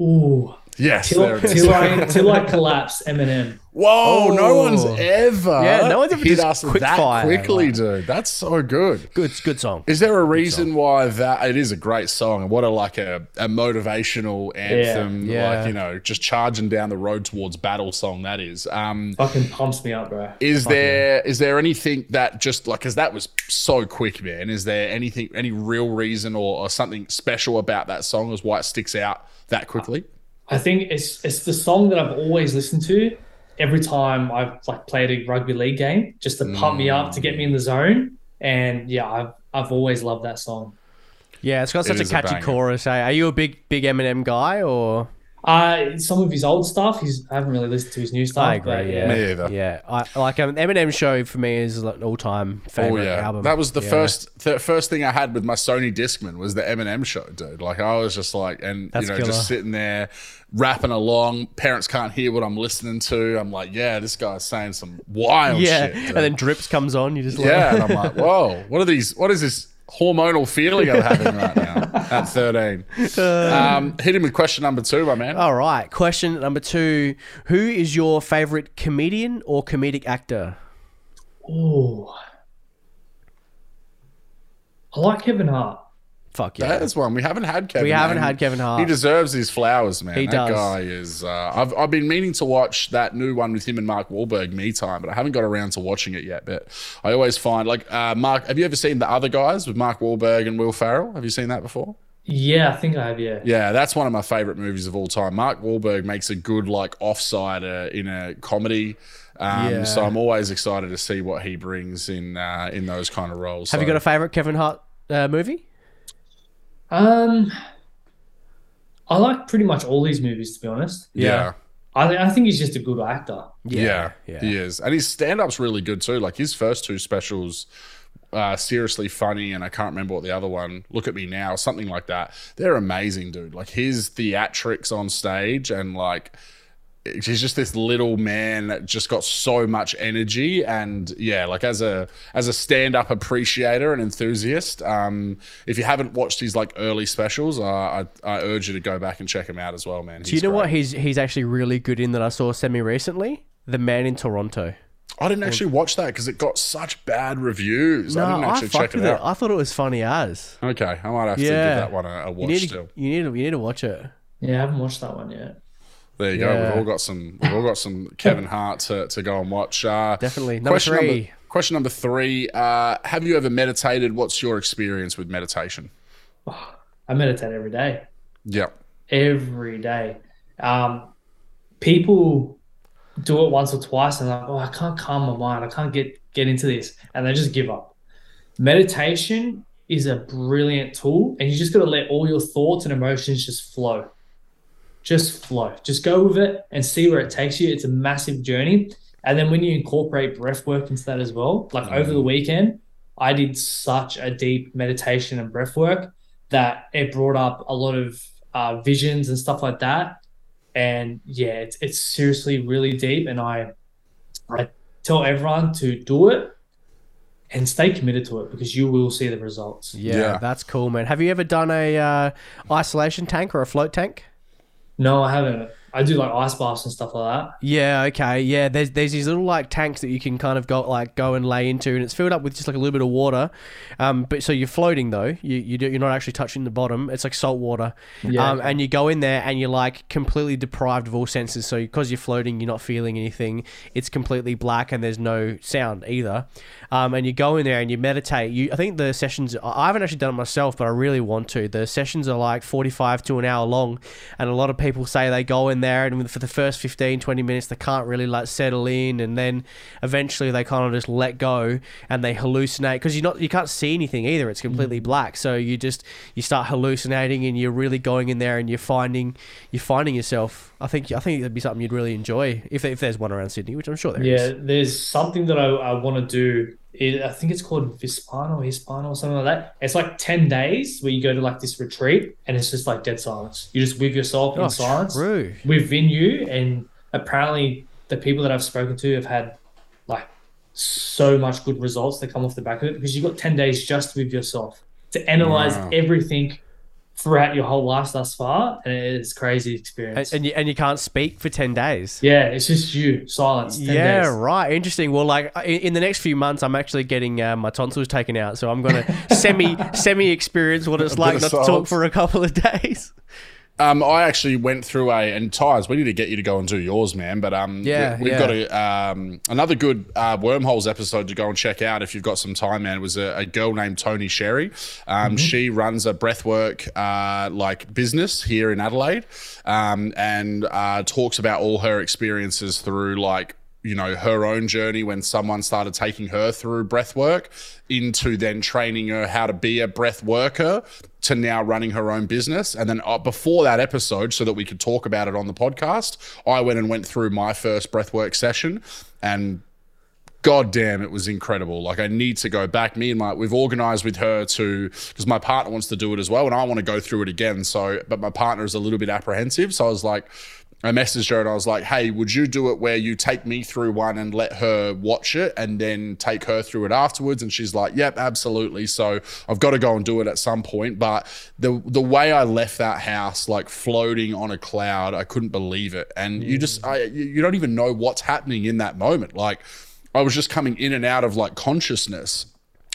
Ooh. Yes, Till, there it is. till, I, till I collapse, Eminem. Whoa, no Oh. one's ever Yeah, no one's ever hit just us quick that fire, quickly, like- dude. That's so good. Good, good song. Is there a reason why that it is a great song and what a like a, a motivational anthem, Yeah. like you know, just charging down the road towards battle song that is. Um Fucking pumps me up, bro. is there is there anything that just like because that was so quick, man? Is there anything any real reason or, or something special about that song as why it sticks out that quickly? I think it's it's the song that I've always listened to every time I've like played a rugby league game, just to pump me up, to get me in the zone. And yeah, I've I've always loved that song. Yeah, it's got such a a catchy banger. chorus. Eh? Are you a big big Eminem guy or? Uh, some of his old stuff, he's I haven't really listened to his new stuff. I agree. but yeah, Me either. Yeah, I like um, Eminem show for me is like an all time favorite Oh favorite yeah, album. that was the Yeah. first the first thing I had with my Sony Discman was the Eminem show, dude. Like I was just like, and That's you know, killer. just sitting there rapping along. Parents can't hear what I'm listening to. I'm like, yeah, this guy's saying some wild Yeah, shit. dude. and then drips comes on. You just like, yeah, and I'm like, whoa, what are these? What is this hormonal feeling I'm having right now at 13? Um, hit him with question number two, my man. All right. Question number two: Who is your favorite comedian or comedic actor? Oh, I like Kevin Hart. Fuck yeah. That is one. We haven't had Kevin. We haven't and had Kevin Hart. He deserves his flowers, man. He that does. guy is. Uh, I've I've been meaning to watch that new one with him and Mark Wahlberg, Me Time, but I haven't got around to watching it yet. But I always find like uh, Mark. Have you ever seen the other guys with Mark Wahlberg and Will Ferrell? Have you seen that before? Yeah, I think I have. Yeah. Yeah, that's one of my favorite movies of all time. Mark Wahlberg makes a good like offsider in a comedy. Um, Yeah. So I'm always excited to see what he brings in uh, in those kind of roles. Have you got a favorite Kevin Hart uh, movie? Um, I like pretty much all these movies to be honest. yeah. I I think he's just a good actor. Yeah, yeah. he is, and his stand-up's really good too. Like his first two specials, uh, seriously funny, and I can't remember what the other one. Look at me now, something like that. They're amazing, dude. Like his theatrics on stage, and like he's just this little man that just got so much energy and yeah like as a as a stand-up appreciator and enthusiast um if you haven't watched his like early specials uh, i i urge you to go back and check him out as well man Do you know what he's he's actually really good in that I saw semi recently? The Man in Toronto. I didn't actually watch that because it got such bad reviews. No, I didn't actually check it with out. I thought it was funny as. Okay, I might have to give Yeah. that one a, a You watch need still. you need to, you need to watch it. Yeah, I haven't watched that one yet. There you go. We've all got some. We've all got some Kevin Hart to, to go and watch. Uh, Definitely. Number question three. Number, question number three. Uh, have you ever meditated? What's your experience with meditation? I meditate every day. Yeah. every day. Um, people do it once or twice and they're like, oh, I can't calm my mind. I can't get get into this, and they just give up. Meditation is a brilliant tool, and you just got to let all your thoughts and emotions just flow. Just flow. Just go with it and see where it takes you. It's a massive journey. And then when you incorporate breath work into that as well, like over the weekend, I did such a deep meditation and breath work that it brought up a lot of uh, visions and stuff like that. And yeah, it's, it's seriously really deep. And I, I tell everyone to do it and stay committed to it because you will see the results. Yeah, Yeah. that's cool, man. Have you ever done a uh, isolation tank or a float tank? No, I haven't. I do like ice baths and stuff like that. Yeah, okay. Yeah, there's there's these little like tanks that you can kind of go like go and lay into, and it's filled up with just like a little bit of water. Um, but so you're floating though. You you do, you're not actually touching the bottom. It's like salt water. Yeah. Um, and you go in there and you're like completely deprived of all senses. So because you're floating, you're not feeling anything. It's completely black and there's no sound either. Um, and you go in there and you meditate. You I think the sessions. I I haven't actually done it myself, but I really want to. The sessions are like 45 to an hour long, and a lot of people say they go in there and for the first 15 20 minutes they can't really like settle in and then eventually they kind of just let go and they hallucinate because you're not you can't see anything either it's completely mm. black so you just you start hallucinating and you're really going in there and you're finding you're finding yourself i think i think that'd be something you'd really enjoy if, if there's one around sydney which i'm sure there is. Yeah, there's something that I, I want to do. It, I think it's called Vispano, Hispano, or something like that. It's like 10 days where you go to like this retreat and it's just like dead silence. You're just with yourself in oh, silence true within you. And apparently, the people that I've spoken to have had like so much good results that come off the back of it because you've got 10 days just with yourself to analyze Wow. everything throughout your whole life thus far. And it's crazy experience. and, you, and you can't speak for 10 days yeah, it's just you, silence. 10 yeah, days. right. Interesting. Well, like in, in the next few months, I'm actually getting uh, my tonsils taken out, so I'm gonna semi semi experience what it's A like of not to talk for a couple of days. Um, I actually went through a and Tyres. We need to get you to go and do yours, man. But um, Yeah, we, have yeah. got a um another good uh, wormholes episode to go and check out if you've got some time, man. It was a, a girl named Tony Sherry. Um, she runs a breathwork uh like business here in Adelaide, um, and uh, talks about all her experiences through like you know her own journey when someone started taking her through breath work into then training her how to be a breath worker to now running her own business. And then uh, before that episode so that we could talk about it on the podcast i went and went through my first breathwork session. And god damn it was incredible. Like i need to go back. Me and my we've organized with her to because my partner wants to do it as well and i want to go through it again. So but my partner is a little bit apprehensive. So i was like I messaged her and I was like, "Hey, would you do it where you take me through one and let her watch it, and then take her through it afterwards?" And she's like, "Yep, absolutely." So I've got to go and do it at some point. But the the way I left that house, like floating on a cloud, I couldn't believe it. And you just, mm. I, you don't even know what's happening in that moment. Like I was just coming in and out of like consciousness.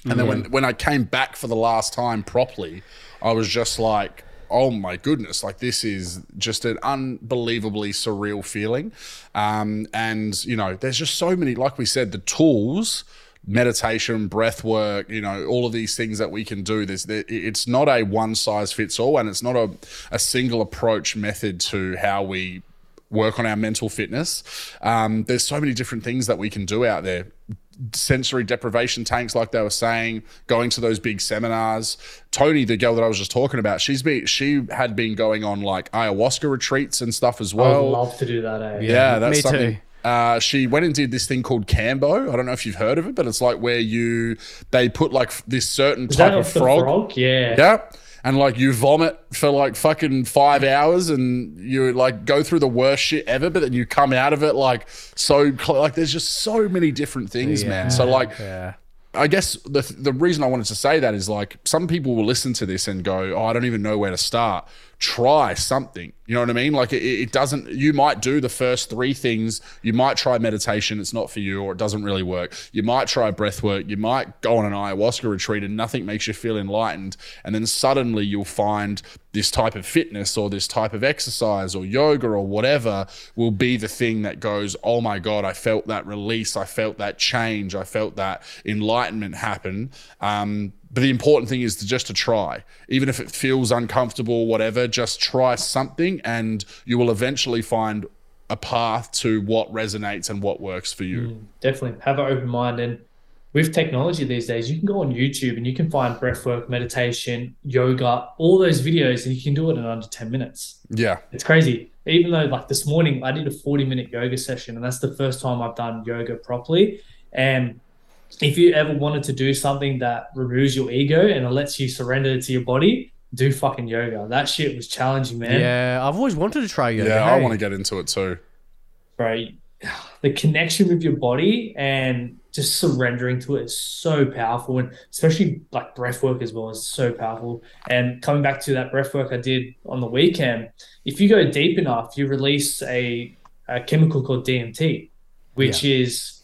And then mm. when, when I came back for the last time properly, I was just like, oh my goodness, like this is just an unbelievably surreal feeling. Um, and, you know, there's just so many, like we said, the tools meditation, breath work, you know, all of these things that we can do. This it's not a one size fits all, and it's not a, a single approach method to how we work on our mental fitness. Um, there's so many different things that we can do out there. Sensory deprivation tanks, like they were saying, going to those big seminars. Tony, the girl that I was just talking about, she's been she had been going on like ayahuasca retreats and stuff as I well. would love to do that. Eh? Yeah, that's me something. too. Uh, she went and did this thing called Kambo. I don't know if you've heard of it, but it's like where you they put like this certain Is type that of the frog. frog? Yeah. Yeah. And like you vomit for like fucking five hours and you like go through the worst shit ever, but then you come out of it like so cl- like there's just so many different things, man. So like Yeah. I guess the the reason I wanted to say that is like some people will listen to this and go, "Oh, I don't even know where to start." Try something. You know what I mean? Like it, it doesn't. You might do the first three things. You might try meditation. It's not for you, or it doesn't really work. You might try breath work. You might go on an ayahuasca retreat and nothing makes you feel enlightened, and then suddenly you'll find this type of fitness or this type of exercise or yoga or whatever will be the thing that goes, oh my God, I felt that release. I felt that change. I felt that enlightenment happen. Um, but the important thing is to just to try, even if it feels uncomfortable, whatever, just try something and you will eventually find a path to what resonates and what works for you. Mm, definitely have an open mind. And with technology these days, you can go on YouTube and you can find breathwork, meditation, yoga, all those videos, and you can do it in under 10 minutes. Yeah. It's crazy. Even though, like this morning, I did a 40 minute yoga session, and that's the first time I've done yoga properly. And if you ever wanted to do something that removes your ego and it lets you surrender to your body, do fucking yoga. That shit was challenging, man. Yeah, I've always wanted to try yoga. Yeah. I want to get into it too. Right. the connection with your body and just surrendering to it is so powerful, and especially like breath work as well is so powerful. And coming back to that breath work I did on the weekend, if you go deep enough, you release a, a chemical called DMT, which is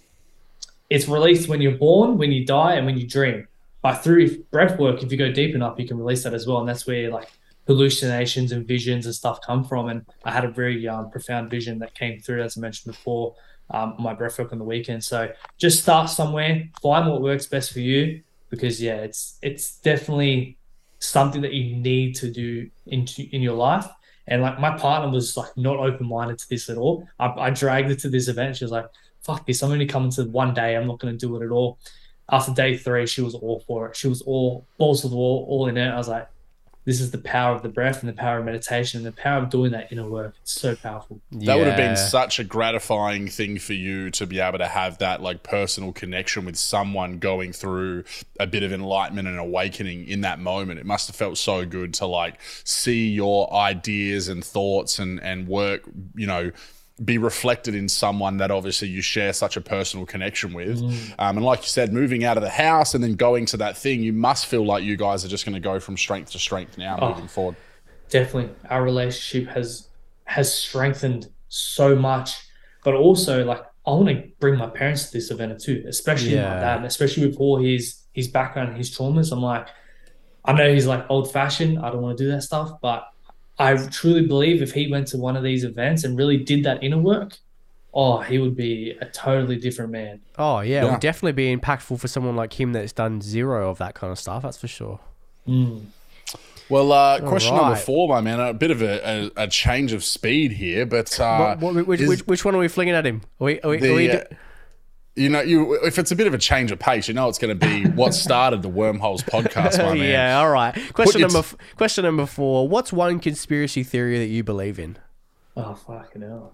it's released when you're born, when you die, and when you dream. But through breath work, if you go deep enough, you can release that as well, and that's where like hallucinations and visions and stuff come from. And I had a very um, profound vision that came through, as I mentioned before, um, my breathwork on the weekend. So just start somewhere, find what works best for you, because yeah, it's it's definitely something that you need to do into in your life. And like my partner was like not open minded to this at all. I, I dragged her to this event. She was like, "Fuck this! I'm only coming to one day. I'm not going to do it at all." After day three, she was all for it. She was all balls to the wall, all in it. I was like, this is the power of the breath and the power of meditation and the power of doing that inner work. It's so powerful. That would have been such a gratifying thing for you to be able to have that like personal connection with someone going through a bit of enlightenment and awakening in that moment. It must have felt so good to like see your ideas and thoughts and and work, you know, be reflected in someone that obviously you share such a personal connection with. Um, and like you said, moving out of the house and then going to that thing, you must feel like you guys are just going to go from strength to strength now Oh. moving forward. definitely our relationship has has strengthened so much but also like i want to bring my parents to this event too especially my dad and especially with all his his background and his traumas i'm like i know he's like old fashioned i don't want to do that stuff but i truly believe if he went to one of these events and really did that inner work oh he would be a totally different man Oh yeah, it would definitely be impactful for someone like him that's done zero of that kind of stuff. That's for sure. Mm. Well, uh, question number four, my man. A bit of a, a, a change of speed here, but uh, What- what- which, is which, which one are we flinging at him? Are we, are we, are the, we uh, you know, you if it's a bit of a change of pace, you know, it's going to be what started the Wormholes podcast, my man. yeah, all right. Question your number t- f- question number four. What's one conspiracy theory that you believe in? Oh fucking hell.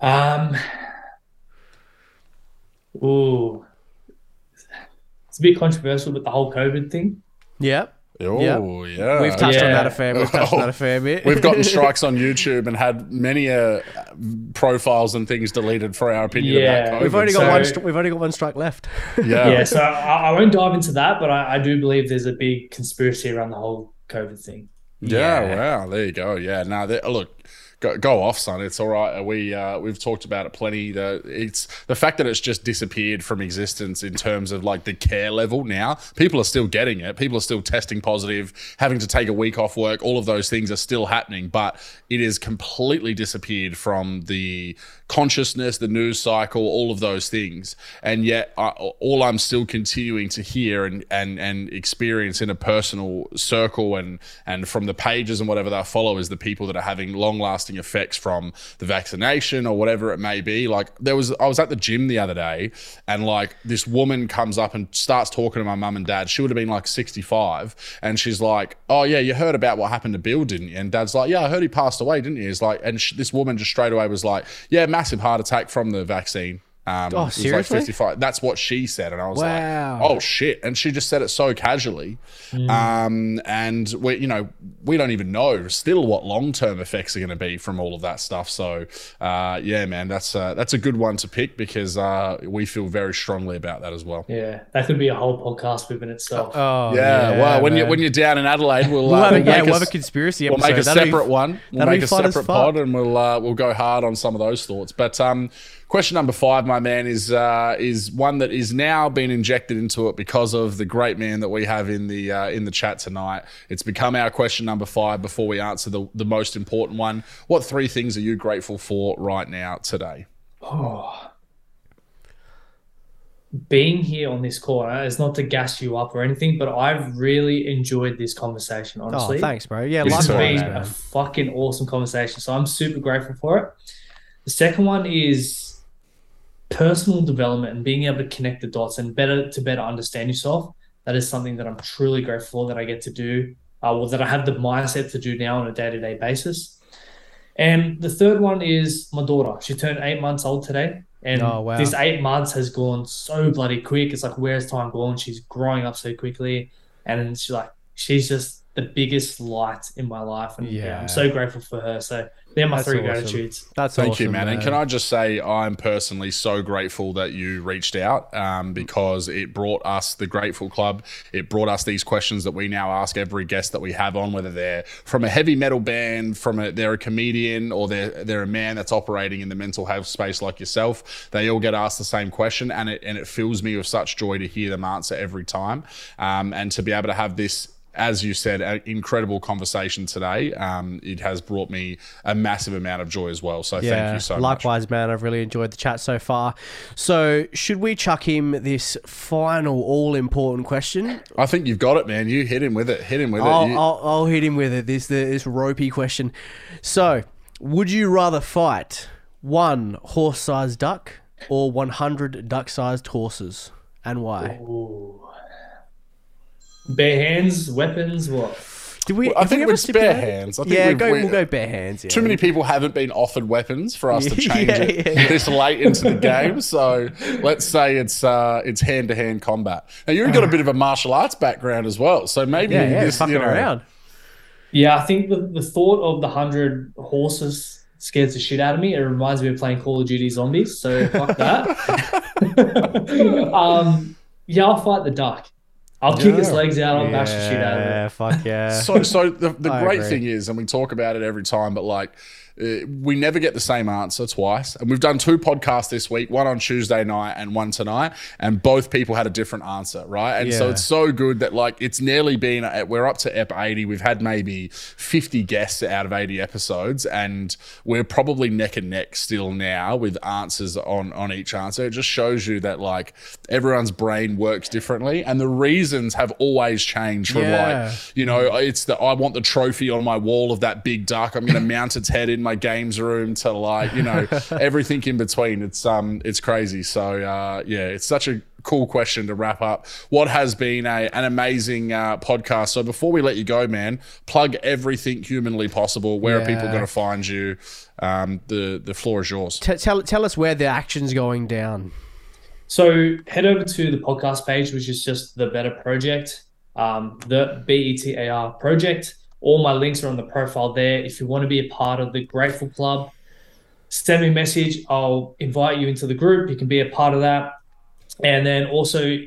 Um. Ooh. It's a bit controversial with the whole COVID thing. Yep. Oh, yeah. We've touched on that a fair. We've touched on that a fair bit. We've gotten strikes on YouTube and had many uh, profiles and things deleted for our opinion Yeah. about COVID. We've only got So- one. Stri- we've only got one strike left. yeah. Yeah, so I, I won't dive into that, but I, I do believe there's a big conspiracy around the whole COVID thing. Yeah, Yeah. wow. There you go. Yeah. Now, there- look, go, go off, son. It's all right. We uh, we've talked about it plenty. The it's the fact that it's just disappeared from existence in terms of like the care level. Now, people are still getting it. People are still testing positive, having to take a week off work. All of those things are still happening, but it has completely disappeared from the consciousness, the news cycle, all of those things. And yet, I, all I'm still continuing to hear and and and experience in a personal circle and and from the pages and whatever that I follow is the people that are having long lasting effects from the vaccination or whatever it may be. Like there was, I was at the gym the other day, and like this woman comes up and starts talking to my mum and dad. She would have been like 65, and she's like, "Oh yeah, you heard about what happened to Bill, didn't you?" And dad's like, "Yeah, I heard he passed away, didn't you?" He's like, and this woman just straight away was like, "Yeah, massive heart attack from the vaccine." Um, Oh, it was like seriously? 55. That's what she said, and I was Wow. like, "Oh shit!" And she just said it so casually. Um, and we, you know, we don't even know still what long term effects are going to be from all of that stuff. So, uh, yeah, man, that's uh, that's a good one to pick because uh, we feel very strongly about that as well. Yeah, that could be a whole podcast within itself. Oh yeah, well, when you man. when you're down in Adelaide, we'll, we'll uh, have a, yeah, we'll a have a s- conspiracy We'll episode. make a That'll be- separate one. We'll make a separate pod, and we'll uh, we'll go hard on some of those thoughts. But um, question number five, my man, is uh, is one that is now being injected into it because of the great man that we have in the uh, in the chat tonight. It's become our question number five. Before we answer the the most important one, what three things are you grateful for right now today? Oh. Being here on this call uh, is not to gas you up or anything, but I've really enjoyed this conversation, Oh, honestly. thanks, bro. Yeah, This This has been man. a fucking awesome conversation. So I'm super grateful for it. The second one is personal development and being able to connect the dots and better to better understand yourself. That is something that I'm truly grateful for that I get to do, uh, well, that I have the mindset to do now on a day to day basis. And the third one is my daughter. She turned eight months old today. And Oh, wow. this eight months has gone so bloody quick. It's like, where's time gone? She's growing up so quickly. And she's like, she's just the biggest light in my life. And yeah, Yeah. I'm so grateful for her. So they're my That's three awesome. gratitudes. That's Thank awesome, you, man. And can I just say, I'm personally so grateful that you reached out um, because it brought us the Grateful Club. It brought us these questions that we now ask every guest that we have on, whether they're from a heavy metal band, from a they're a comedian, or they're they're a man that's operating in the mental health space like yourself. They all get asked the same question, and it and it fills me with such joy to hear them answer every time, um, and to be able to have this as you said, an incredible conversation today. Um, it has brought me a massive amount of joy as well. So thank you so much. likewise, man. I've really enjoyed the chat so far. So, should we chuck him this final, all important question? I think you've got it, man. You hit him with it. Hit him with I'll, it. You- I'll, I'll hit him with it. This this ropey question. So, would you rather fight one horse-sized duck or one hundred duck-sized horses, and why? Ooh. Bare hands, weapons, what? Did we? I think we ever with bare hands. I think yeah, we've- go, we- we'll go bare hands. Yeah. Too many people haven't been offered weapons for us to change Yeah, it yeah, yeah. this late into the game. So let's say it's uh, it's hand to hand combat. Now you've got a bit of a martial arts background as well, so maybe Yeah, yeah, this, fucking you know, around. Yeah, I think the, the thought of the hundred horses scares the shit out of me. It reminds me of playing Call of Duty Zombies. So fuck that. um, yeah, I'll fight the duck. I'll kick his legs out. I'll bash the shit out of it. Yeah, fuck yeah. So, so the, the I great agree. thing is, and we talk about it every time, but like uh, we never get the same answer twice. And we've done two podcasts this week, one on Tuesday night and one tonight, and both people had a different answer, right? And so it's so good that like it's nearly been uh, we're up to ep 80. We've had maybe 50 guests out of 80 episodes, and we're probably neck and neck still now with answers on on each answer. It just shows you that like everyone's brain works differently, and the reasons have always changed from Yeah. like you know it's the I want the trophy on my wall of that big duck. I'm going to mount its head in my games room to like you know everything in between. It's um it's crazy. So uh, yeah, it's such a cool question to wrap up what has been a, an amazing uh, podcast so before we let you go man plug everything humanly possible where are people going to find you um, the the floor is yours T- tell tell us where the action's going down. So head over to the podcast page, which is just the Betar Project, um, the B E T A R project. All my links are on the profile there. If you want to be a part of the Grateful Club, send me a message. I'll invite you into the group. You can be a part of that. And then also,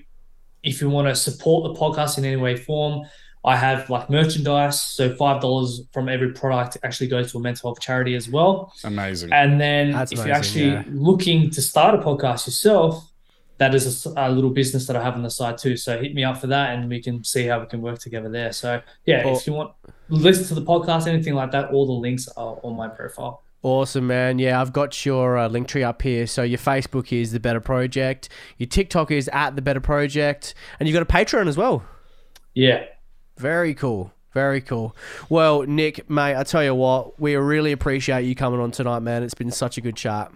if you want to support the podcast in any way, form, I have like merchandise. So five dollars from every product actually goes to a mental health charity as well. amazing And then That's if amazing, you're actually yeah. looking to start a podcast yourself, that is a little business that I have on the side too. So hit me up for that, and we can see how we can work together there. So yeah, Or- if you want listen to the podcast, anything like that, all the links are on my profile. Awesome, man. Yeah, I've got your uh, link tree up here. So your Facebook is the Betar Project, your TikTok is at the Betar Project, and you've got a Patreon as well. Yeah, Very cool. Very cool. Well, Nick, mate, I tell you what, we really appreciate you coming on tonight, man. It's been such a good chat.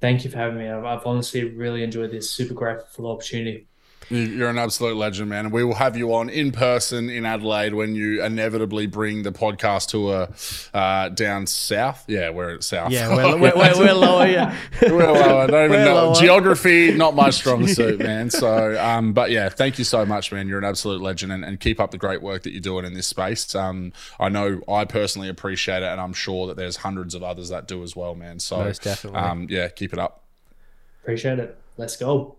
thank you for having me. I've, I've honestly really enjoyed this. Super grateful for the opportunity. You- You're an absolute legend, man. And we will have you on in person in Adelaide when you inevitably bring the podcast tour uh, down south. Yeah, we're at south. Yeah, we're, we're, we're, we're lower. Yeah. We're lower. I don't even know. lower. Geography, not my strong suit, man. So, um, but yeah, thank you so much, man. You're an absolute legend and, and keep up the great work that you're doing in this space. Um, I know I personally appreciate it, and I'm sure that there's hundreds of others that do as well, man. So, Most definitely. um, yeah, keep it up. Appreciate it. Let's go.